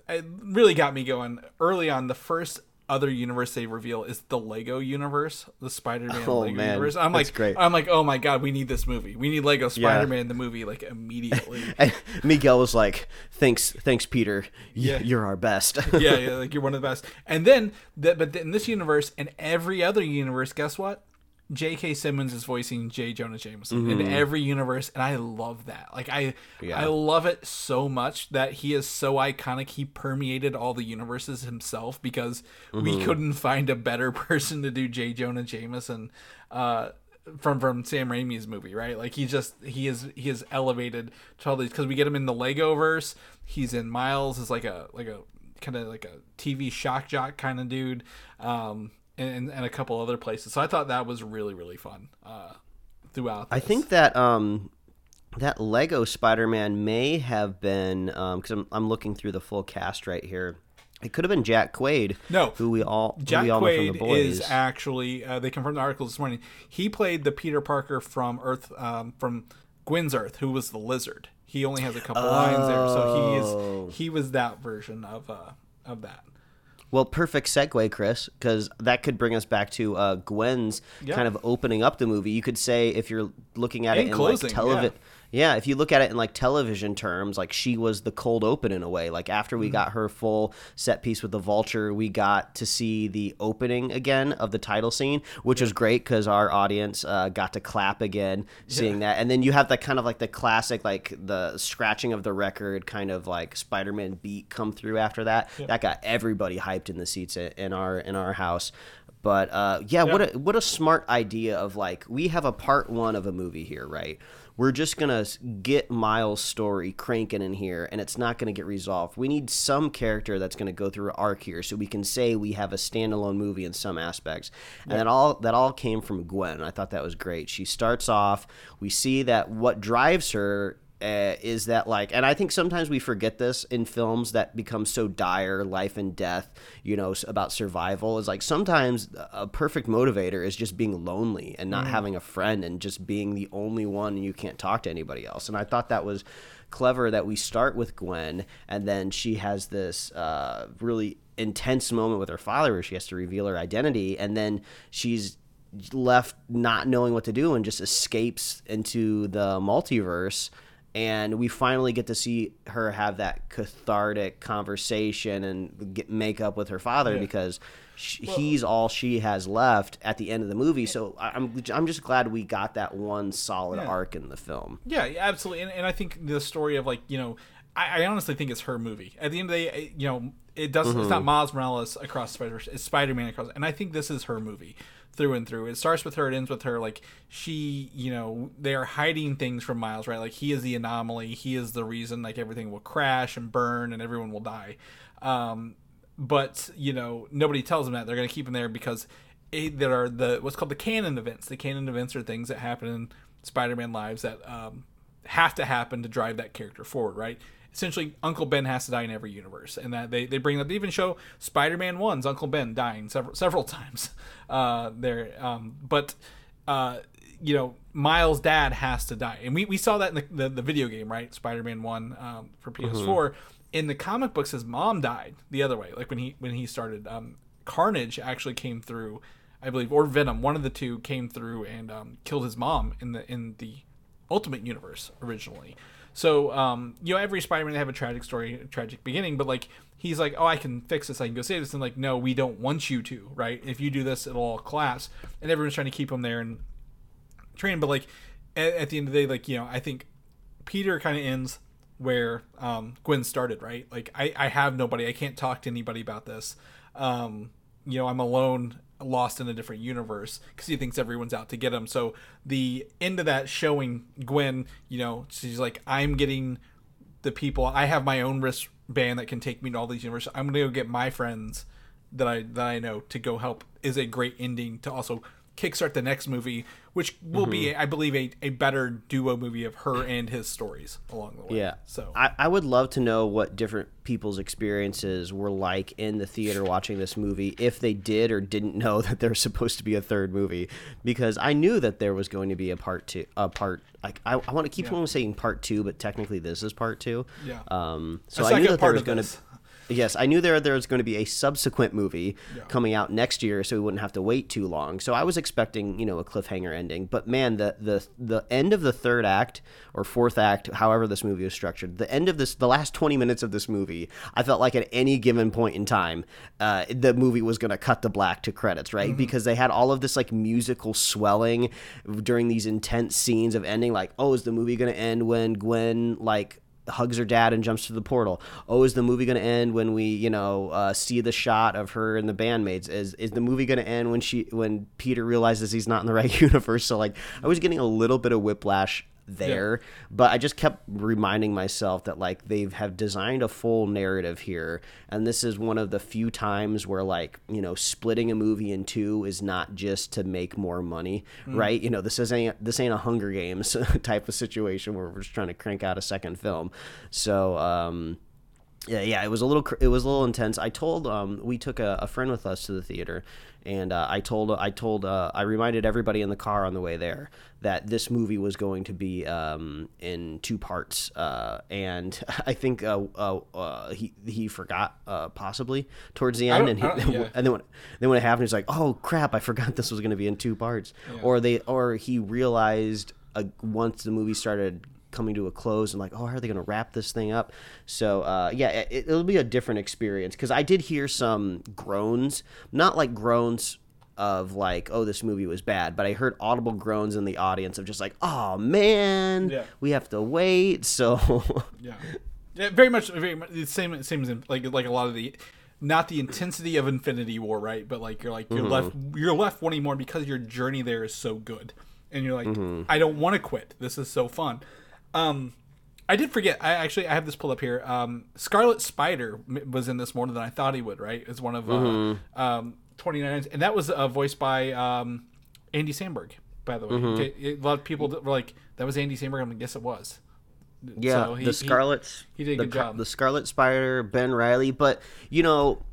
it really got me going early on. The first other universe they reveal is the Lego universe, the Spider-Man Oh, Lego man, universe. I'm that's like, great. I'm like, oh my god, we need this movie. We need Lego Spider-Man the movie like immediately. And Miguel was like, "Thanks, thanks, Peter. Yeah. You're our best." yeah, yeah, like you're one of the best. And then, the, but in this universe and every other universe, guess what? J.K. Simmons is voicing J. Jonah Jameson in every universe, and I love that. Like I, Yeah. I love it so much that he is so iconic. He permeated all the universes himself because we couldn't find a better person to do J. Jonah Jameson. Uh, from from Sam Raimi's movie, right? Like he just he is he is elevated to all these because we get him in the Lego verse. He's in Miles is like a like a kind of like a TV shock jock kind of dude, um, and and a couple other places. So I thought that was really really fun uh, throughout. I think that um, that Lego Spider-Man may have been because I'm I'm looking through the full cast right here. It could have been Jack Quaid. No. who we all Jack we all know from the Quaid boys. is actually uh, they confirmed the article this morning. He played the Peter Parker from Earth um, from Gwen's Earth, who was the lizard. He only has a couple lines there, so Oh. he is he was that version of uh, of that. Well, perfect segue, Chris, because that could bring us back to uh, Gwen's Yeah. kind of opening up the movie. You could say if you're looking at it in closing, like television. Yeah. If you look at it in like television terms, like she was the cold open in a way. Like after Mm-hmm. we got her full set piece with the vulture, we got to see the opening again of the title scene, which was great because our audience uh, got to clap again seeing that. And then you have that kind of like the classic, like the scratching of the record kind of like Spider-Man beat come through after that. That got everybody hyped in the seats in our in our house. But uh, yeah, what a what a smart idea of like we have a part one of a movie here, right? We're just gonna get Miles' story cranking in here, and it's not gonna get resolved. We need some character that's gonna go through an arc here, so we can say we have a standalone movie in some aspects. And that all that all came from Gwen. I thought that was great. She starts off. We see that what drives her uh, is that like and i think sometimes we forget this in films that become so dire life and death you know about survival is like sometimes a perfect motivator is just being lonely and not having a friend and just being the only one and you can't talk to anybody else. And i thought that was clever that we start with gwen and then she has this uh, really intense moment with her father where she has to reveal her identity and then she's left not knowing what to do and just escapes into the multiverse and we finally get to see her have that cathartic conversation and get, make up with her father because sh he's all she has left at the end of the movie so I'm, I'm just glad we got that one solid Yeah. arc in the film Yeah, yeah, absolutely. And, and I think the story of like you know, I, I honestly think it's her movie. At the end of the day, you know, it doesn't. It's Mm-hmm. not Miles Morales across Spider It's Spider Man across. And I think this is her movie through and through. It starts with her. It ends with her. Like she, you know, they are hiding things from Miles. Right. Like he is the anomaly. He is the reason. Like everything will crash and burn and everyone will die. Um, but you know nobody tells them that they're going to keep him there because it, there are the what's called the canon events. The canon events are things that happen in Spider-Man lives that um, have to happen to drive that character forward, right? Essentially, Uncle Ben has to die in every universe, and that they, they bring up. They even show Spider-Man One's Uncle Ben dying several several times uh, there, um, but. Uh, you know, Miles' dad has to die, and we, we saw that in the, the, the video game, right? Spider-Man One um, for PS4. In the comic books, his mom died the other way. Like when he when he started, um, Carnage actually came through, I believe, or Venom. One of the two came through and um, killed his mom in the in the Ultimate Universe originally. So, um, you know, every Spider-Man they have a tragic story, a tragic beginning, but like he's like, oh, I can fix this, I can go save this, and like, no, we don't want you to, right? If you do this, it'll all collapse, and everyone's trying to keep him there and train him. But like at, at the end of the day, like you know, I think Peter kind of ends where um, Gwen started, right? Like I, I have nobody, I can't talk to anybody about this. Um, you know, I'm alone, lost in a different universe because he thinks everyone's out to get him. So the end of that showing Gwen, you know, she's like, I'm getting the people. I have my own wristband that can take me to all these universes. I'm gonna go get my friends that I that I know to go help. Is a great ending to also kickstart the next movie, which will be, I believe, a, a better duo movie of her and his stories along the way. Yeah. So I, I would love to know what different people's experiences were like in the theater watching this movie, if they did or didn't know that there's supposed to be a third movie, because I knew that there was going to be a part two. A part. Like I, I want to keep Yeah. on saying part two, but technically this is part two. Yeah. Um. So I knew that there part was going to. Yes, I knew there there was going to be a subsequent movie Yeah. coming out next year, so we wouldn't have to wait too long. So I was expecting, you know, a cliffhanger ending. But man, the the the end of the third act or fourth act, however this movie was structured, the end of this, the last twenty minutes of this movie, I felt like at any given point in time, uh, the movie was going to cut the black to credits, right? Because they had all of this like musical swelling during these intense scenes of ending. Like, oh, is the movie going to end when Gwen like hugs her dad and jumps to the portal. Oh, is the movie going to end when we, you know, uh, see the shot of her and the bandmates? Is is the movie going to end when she when Peter realizes he's not in the right universe? So like, I was getting a little bit of whiplash there. But I just kept reminding myself that like they have designed a full narrative here, and this is one of the few times where like you know splitting a movie in two is not just to make more money, right? You know this isn't this ain't a Hunger Games type of situation where we're just trying to crank out a second film. So. um yeah, yeah, it was a little, it was a little intense. I told, um, we took a, a friend with us to the theater, and uh, I told, I told, uh, I reminded everybody in the car on the way there that this movie was going to be um, in two parts, uh, and I think uh, uh, uh, he he forgot uh, possibly towards the end, and he, yeah. and then when then when it happened, he's like, "Oh crap, I forgot this was going to be in two parts," or they or he realized uh, once the movie started coming to a close and like oh how are they going to wrap this thing up so uh, yeah it, it'll be a different experience because i did hear some groans not like groans of like oh this movie was bad but i heard audible groans in the audience of just like oh man Yeah. we have to wait so Yeah, yeah, very much, very much the same, same as in, like like a lot of the, not the intensity of Infinity War, right? But like you're like you're left you're left wanting more because your journey there is so good, and you're like, I don't want to quit. This is so fun. Um, I did forget. I actually I have this pulled up here. Um, Scarlet Spider was in this more than I thought he would. Right, is one of uh, um, 29, and that was uh, voiced by um, Andy Samberg. By the way, Okay, a lot of people were like, "That was Andy Samberg." I'm like, "Yes, it was." Yeah, So he- the Scarlet. he did a the, good job. The Scarlet Spider, Ben Reilly, but you know,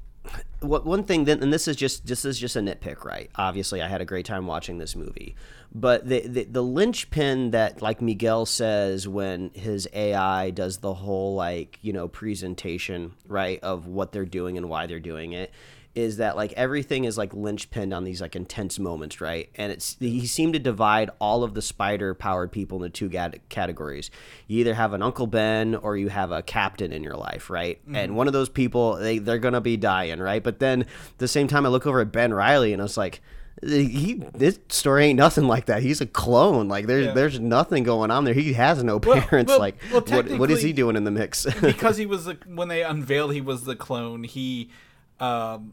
one thing then, and this is just this is just a nitpick, right? Obviously, I had a great time watching this movie, but the the, the linchpin that like Miguel says when his AI does the whole like you know presentation, right, of what they're doing and why they're doing it. Is that like everything is like linchpinned on these like intense moments, right? And it's he seemed to divide all of the spider powered people into two gat- categories. You either have an Uncle Ben or you have a captain in your life, right? And one of those people they they're gonna be dying, right? But then at the same time, I look over at Ben Reilly and I was like. He this story ain't nothing like that. He's a clone. Like there's Yeah. there's nothing going on there. He has no parents. well- like well, what what is he doing in the mix? because he was the when they unveiled he was the clone he um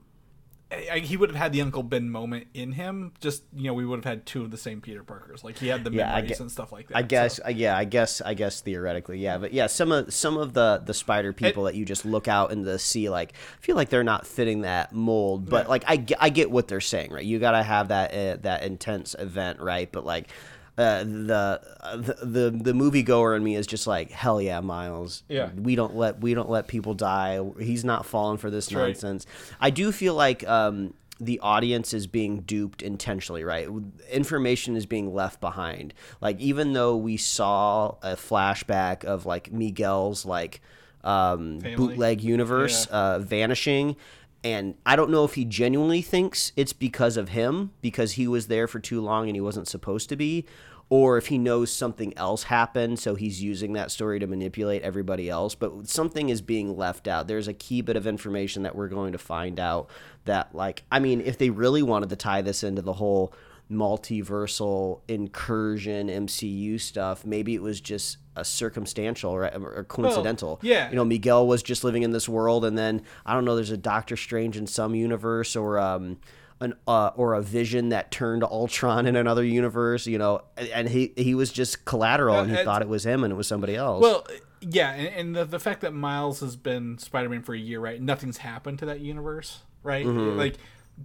I- he would have had the Uncle Ben moment in him. Just you know, we would have had two of the same Peter Parkers. Like he had the Yeah, memories and stuff like that. I guess, so- yeah, I guess, I guess theoretically, yeah, but yeah, some of some of the the spider people that you just look out into the sea, like, I feel like they're not fitting that mold. But Yeah. like, I, I get what they're saying, right? You gotta have that uh, that intense event, right? But like, uh, the, uh, the the the moviegoer in me is just like, hell yeah, Miles. Yeah. we don't let we don't let people die. He's not falling for this right. nonsense. I do feel like um, the audience is being duped intentionally, right? Information is being left behind. Like even though we saw a flashback of like Miguel's like um, bootleg universe uh, vanishing. And I don't know if he genuinely thinks it's because of him, because he was there for too long and he wasn't supposed to be, or if he knows something else happened, so he's using that story to manipulate everybody else. But something is being left out. There's a key bit of information that we're going to find out that, like, I mean, if they really wanted to tie this into the whole multiversal incursion MCU stuff, maybe it was just a circumstantial right, or coincidental. yeah. You know, Miguel was just living in this world, and then I don't know. There's a Doctor Strange in some universe, or um, an uh, or a Vision that turned Ultron in another universe. You know, and- he he was just collateral, and he Uh, thought it was him, and it was somebody else. Well, yeah, and, and the, the fact that Miles has been Spider-Man for a year, right? Nothing's happened to that universe, right? Mm-hmm. Like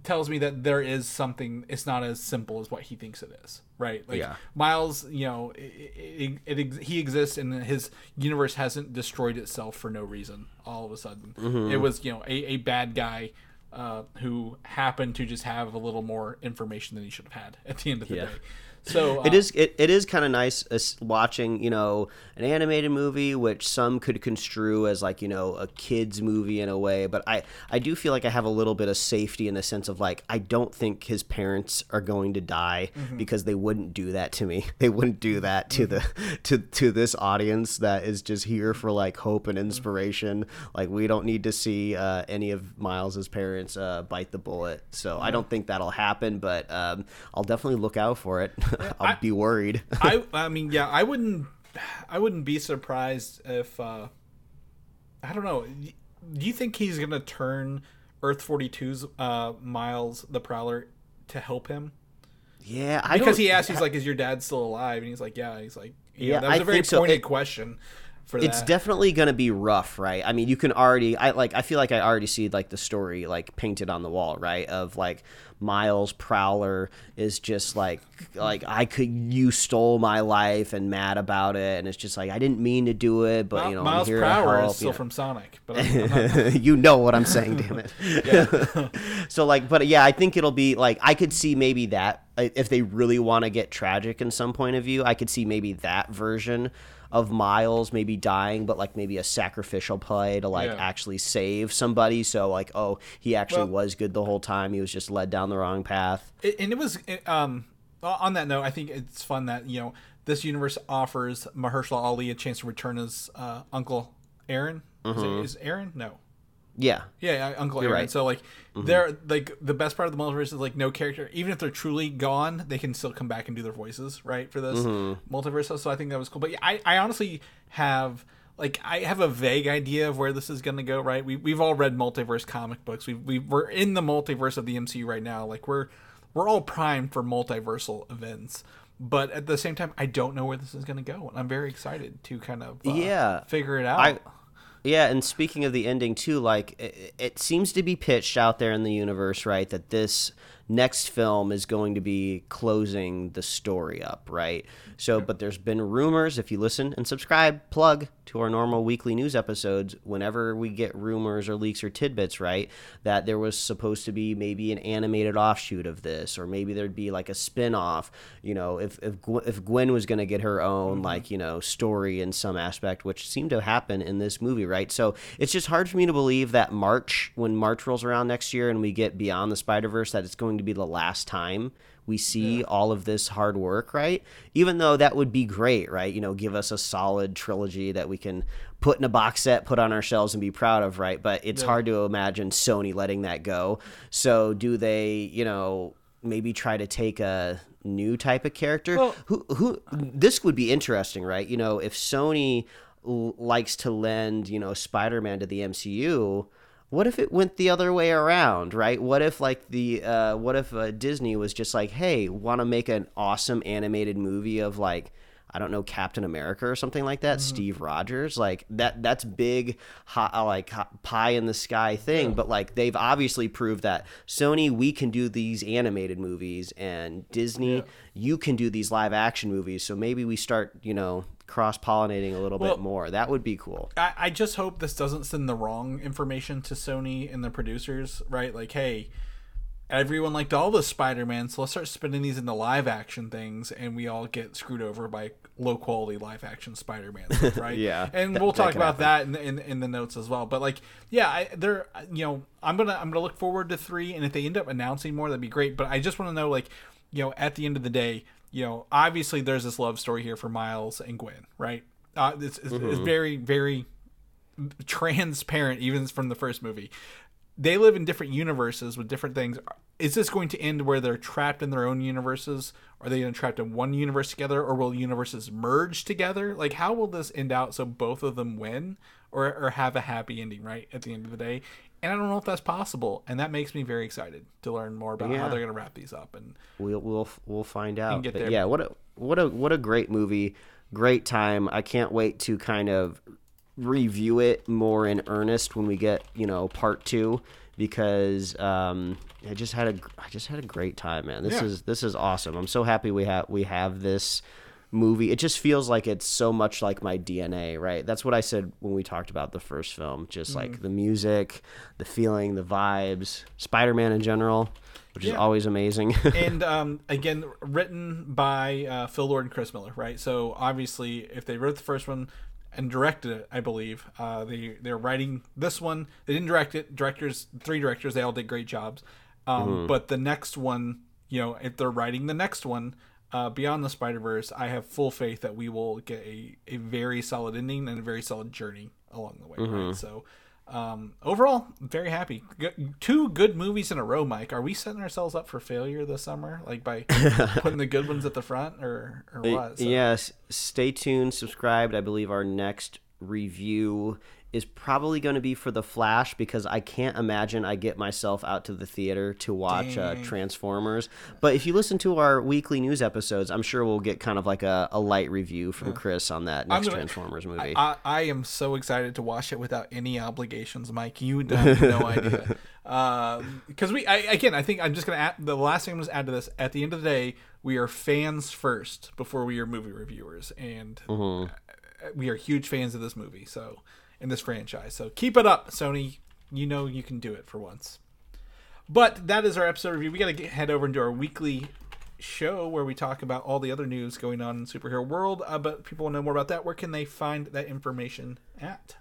tells me that there is something. It's not as simple as what he thinks it is, right? Like Yeah. Miles, you know, it, it, it, he exists, and his universe hasn't destroyed itself for no reason. All of a sudden, Mm-hmm. it was you know a, a bad guy. Uh, who happened to just have a little more information than he should have had at the end of the Yeah. day. So uh, it is it, it is kind of nice watching you know an animated movie which some could construe as like you know a kids movie in a way but i i do feel like i have a little bit of safety in the sense of like i don't think his parents are going to die because they wouldn't do that to me. They wouldn't do that to the to to this audience that is just here for like hope and inspiration. Like we don't need to see uh, any of miles's parents uh, bite the bullet. So i don't think that'll happen but um, i'll definitely look out for it i'll I- be worried I I mean, yeah, I wouldn't I wouldn't be surprised if uh I don't know. Do you think he's gonna turn Earth 42's uh Miles the Prowler to help him? yeah I Because he asked, he's like, "Is your dad still alive?" And he's like, "Yeah." And he's like, know, Yeah, that was I a very think so. pointed It- question. For it's definitely going to be rough right i mean you can already i like i feel like i already see like the story like painted on the wall right of like miles prowler is just like like i could you stole my life and mad about it and it's just like i didn't mean to do it but you know Miles i'm here Prower to help is still you know. from Sonic, but I'm, I'm you know what I'm saying, damn it. so like, but yeah, I think it'll be like I could see maybe that if they really want to get tragic in some point of view, I could see maybe that version of Miles maybe dying, but like maybe a sacrificial play to like Yeah. actually save somebody. So like, oh, he actually Well- was good the whole time. He was just led down the wrong path. And it was it, um on that note, I think it's fun that you know this universe offers Mahershala Ali a chance to return as uh, Uncle Aaron. Is, it, is Aaron? No. Yeah, Yeah, yeah, Uncle Aaron. right. Mm-hmm. So like, they're like the best part of the multiverse is like no character. Even if they're truly gone, they can still come back and do their voices right for this Mm-hmm. multiverse. So I think that was cool. But yeah, I, I honestly have like I have a vague idea of where this is gonna go. Right? We we've all read multiverse comic books. We we we're in the multiverse of the MCU right now. Like we're we're all primed for multiversal events. But at the same time, I don't know where this is going to go, and I'm very excited to kind of uh, Yeah. figure it out. I yeah, and speaking of the ending too, like it, it seems to be pitched out there in the universe, right? That this next film is going to be closing the story up, right? So, but there's been rumors. If you listen and subscribe, plug to our normal weekly news episodes. Whenever we get rumors or leaks or tidbits, right, that there was supposed to be maybe an animated offshoot of this, or maybe there'd be like a spin-off. You know, if if Gwen, if Gwen was going to get her own mm-hmm. like you know story in some aspect, which seemed to happen in this movie, right? So it's just hard for me to believe that March, when March rolls around next year and we get Beyond the Spider Verse, that it's going to be the last time we see all of this hard work, right? Even though that would be great, right? You know, give us a solid trilogy that we can put in a box set, put on our shelves, and be proud of, right? But it's hard to imagine Sony letting that go. So do they, you know, maybe try to take a new type of character? Well- who who this would be interesting, right? You know, if Sony l- likes to lend, you know, Spider-Man to the MCU, what if it went the other way around, right? What if like the uh what if uh, Disney was just like, "Hey, want to make an awesome animated movie of like I don't know Captain America or something like that, Steve Rogers, like that that's big hot, uh, like hot pie in the sky thing, but like they've obviously proved that Sony we can do these animated movies and Disney you can do these live action movies. So maybe we start, you know, cross pollinating a little Well- bit more. That would be cool. I, I just hope this doesn't send the wrong information to Sony and the producers, right? Like, hey, everyone liked all the Spider-Man, so let's start spinning these into live action things, and we all get screwed over by low quality live action Spider-Man, stuff, right? Yeah, and that- we'll talk could about that in, the- in in the notes as well. But like, yeah, I, they're you know, I'm gonna I'm gonna look forward to three, and if they end up announcing more, that'd be great. But I just want to know, like, you know, at the end of the day, you know, obviously there's this love story here for Miles and Gwen, right? Uh, it's, it's, it's very very transparent even from the first movie. They live in different universes with different things. Is this going to end where they're trapped in their own universes? Are they trapped in one universe together or will universes merge together? Like how will this end out so both of them win or, or have a happy ending right at the end of the day and i don't know if that's possible and that makes me very excited to learn more about how they're going to wrap these up and We'll we'll we'll find out. But yeah, what a what a what a great movie, great time. I can't wait to kind of review it more in earnest when we get you know part two because um, I just had a I just had a great time, man. This Yeah. is this is awesome. I'm so happy we have we have this movie. It just feels like it's so much like my DNA, right? That's what I said when we talked about the first film. Just Mm-hmm. like the music, the feeling, the vibes, Spider-Man in general, which is always amazing. and um, again, written by uh, Phil Lord and Chris Miller, right? So obviously, if they wrote the first one and directed it, I believe uh, they they're writing this one. They didn't direct it. Directors, three directors, they all did great jobs. Um, But the next one, you know, if they're writing the next one, uh, Beyond the Spider Verse, I have full faith that we will get a, a very solid ending and a very solid journey along the way, right? So. Um, overall, very happy. G- two good movies in a row, Mike. Are we setting ourselves up for failure this summer, like by putting the good ones at the front, or or what? So- Yes, stay tuned, subscribed. I believe our next review is probably going to be for the Flash because I can't imagine I get myself out to the theater to watch uh, Transformers. But if you listen to our weekly news episodes, I'm sure we'll get kind of like a, a light review from Chris on that next gonna- Transformers movie. I, I am so excited to watch it without any obligations, Mike. You have no idea. Because we, I, again, I think I'm just gonna add the last thing I'm gonna add to this. At the end of the day, we are fans first before we are movie reviewers, and Mm-hmm. we are huge fans of this movie. So in this franchise, so keep it up, Sony. You know you can do it for once. But that is our episode review. We got to head over into our weekly show where we talk about all the other news going on in superhero world. Uh, but people want to know more about that. Where can they find that information at?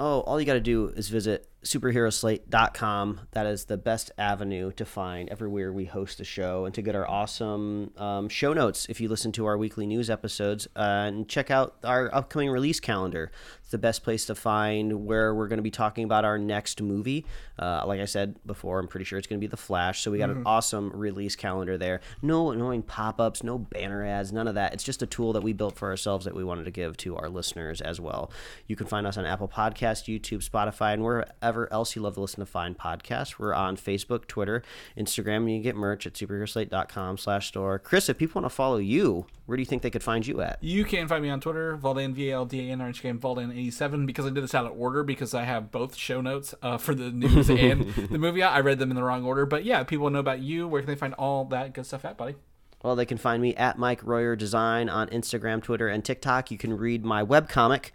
Oh, all you got to do is visit superheroslate.com. That is the best avenue to find everywhere we host the show and to get our awesome um, show notes if you listen to our weekly news episodes. Uh, and check out our upcoming release calendar. It's the best place to find where we're going to be talking about our next movie. Uh, like I said before, I'm pretty sure it's going to be The Flash. So we got an awesome release calendar there. No annoying pop ups, no banner ads, none of that. It's just a tool that we built for ourselves that we wanted to give to our listeners as well. You can find us on Apple Podcast, YouTube, Spotify, and wherever else you love to listen to fine podcasts. We're on Facebook, Twitter, Instagram, and you can get merch at superheroslate.com slash store. Chris, if people want to follow you, where do you think they could find you at? You can find me on Twitter, Valdan, V A L D A N, or Instagram, Valdan87, because I did this out of order because I have both show notes uh, for the news and the movie. I read them in the wrong order. But yeah, people know about you. Where can they find all that good stuff at, buddy? Well, they can find me at Mike Royer Design on Instagram, Twitter, and TikTok. You can read my webcomic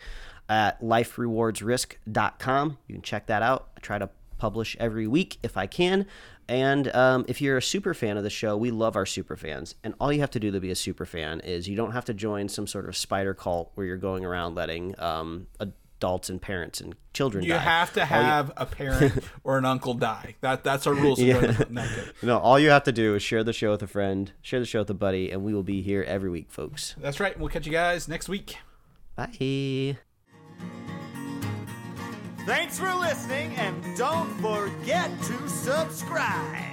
at liferewardsrisk.com. You can check that out. I try to publish every week if I can. And um, if you're a super fan of the show, we love our super fans. And all you have to do to be a super fan is you don't have to join some sort of spider cult where you're going around letting um, adults and parents and children You die. have to All you- have a parent or an uncle die. That That's our rules. Yeah. No, all you have to do is share the show with a friend, share the show with a buddy, and we will be here every week, folks. That's right. We'll catch you guys next week. Bye. Thanks for listening, and don't forget to subscribe.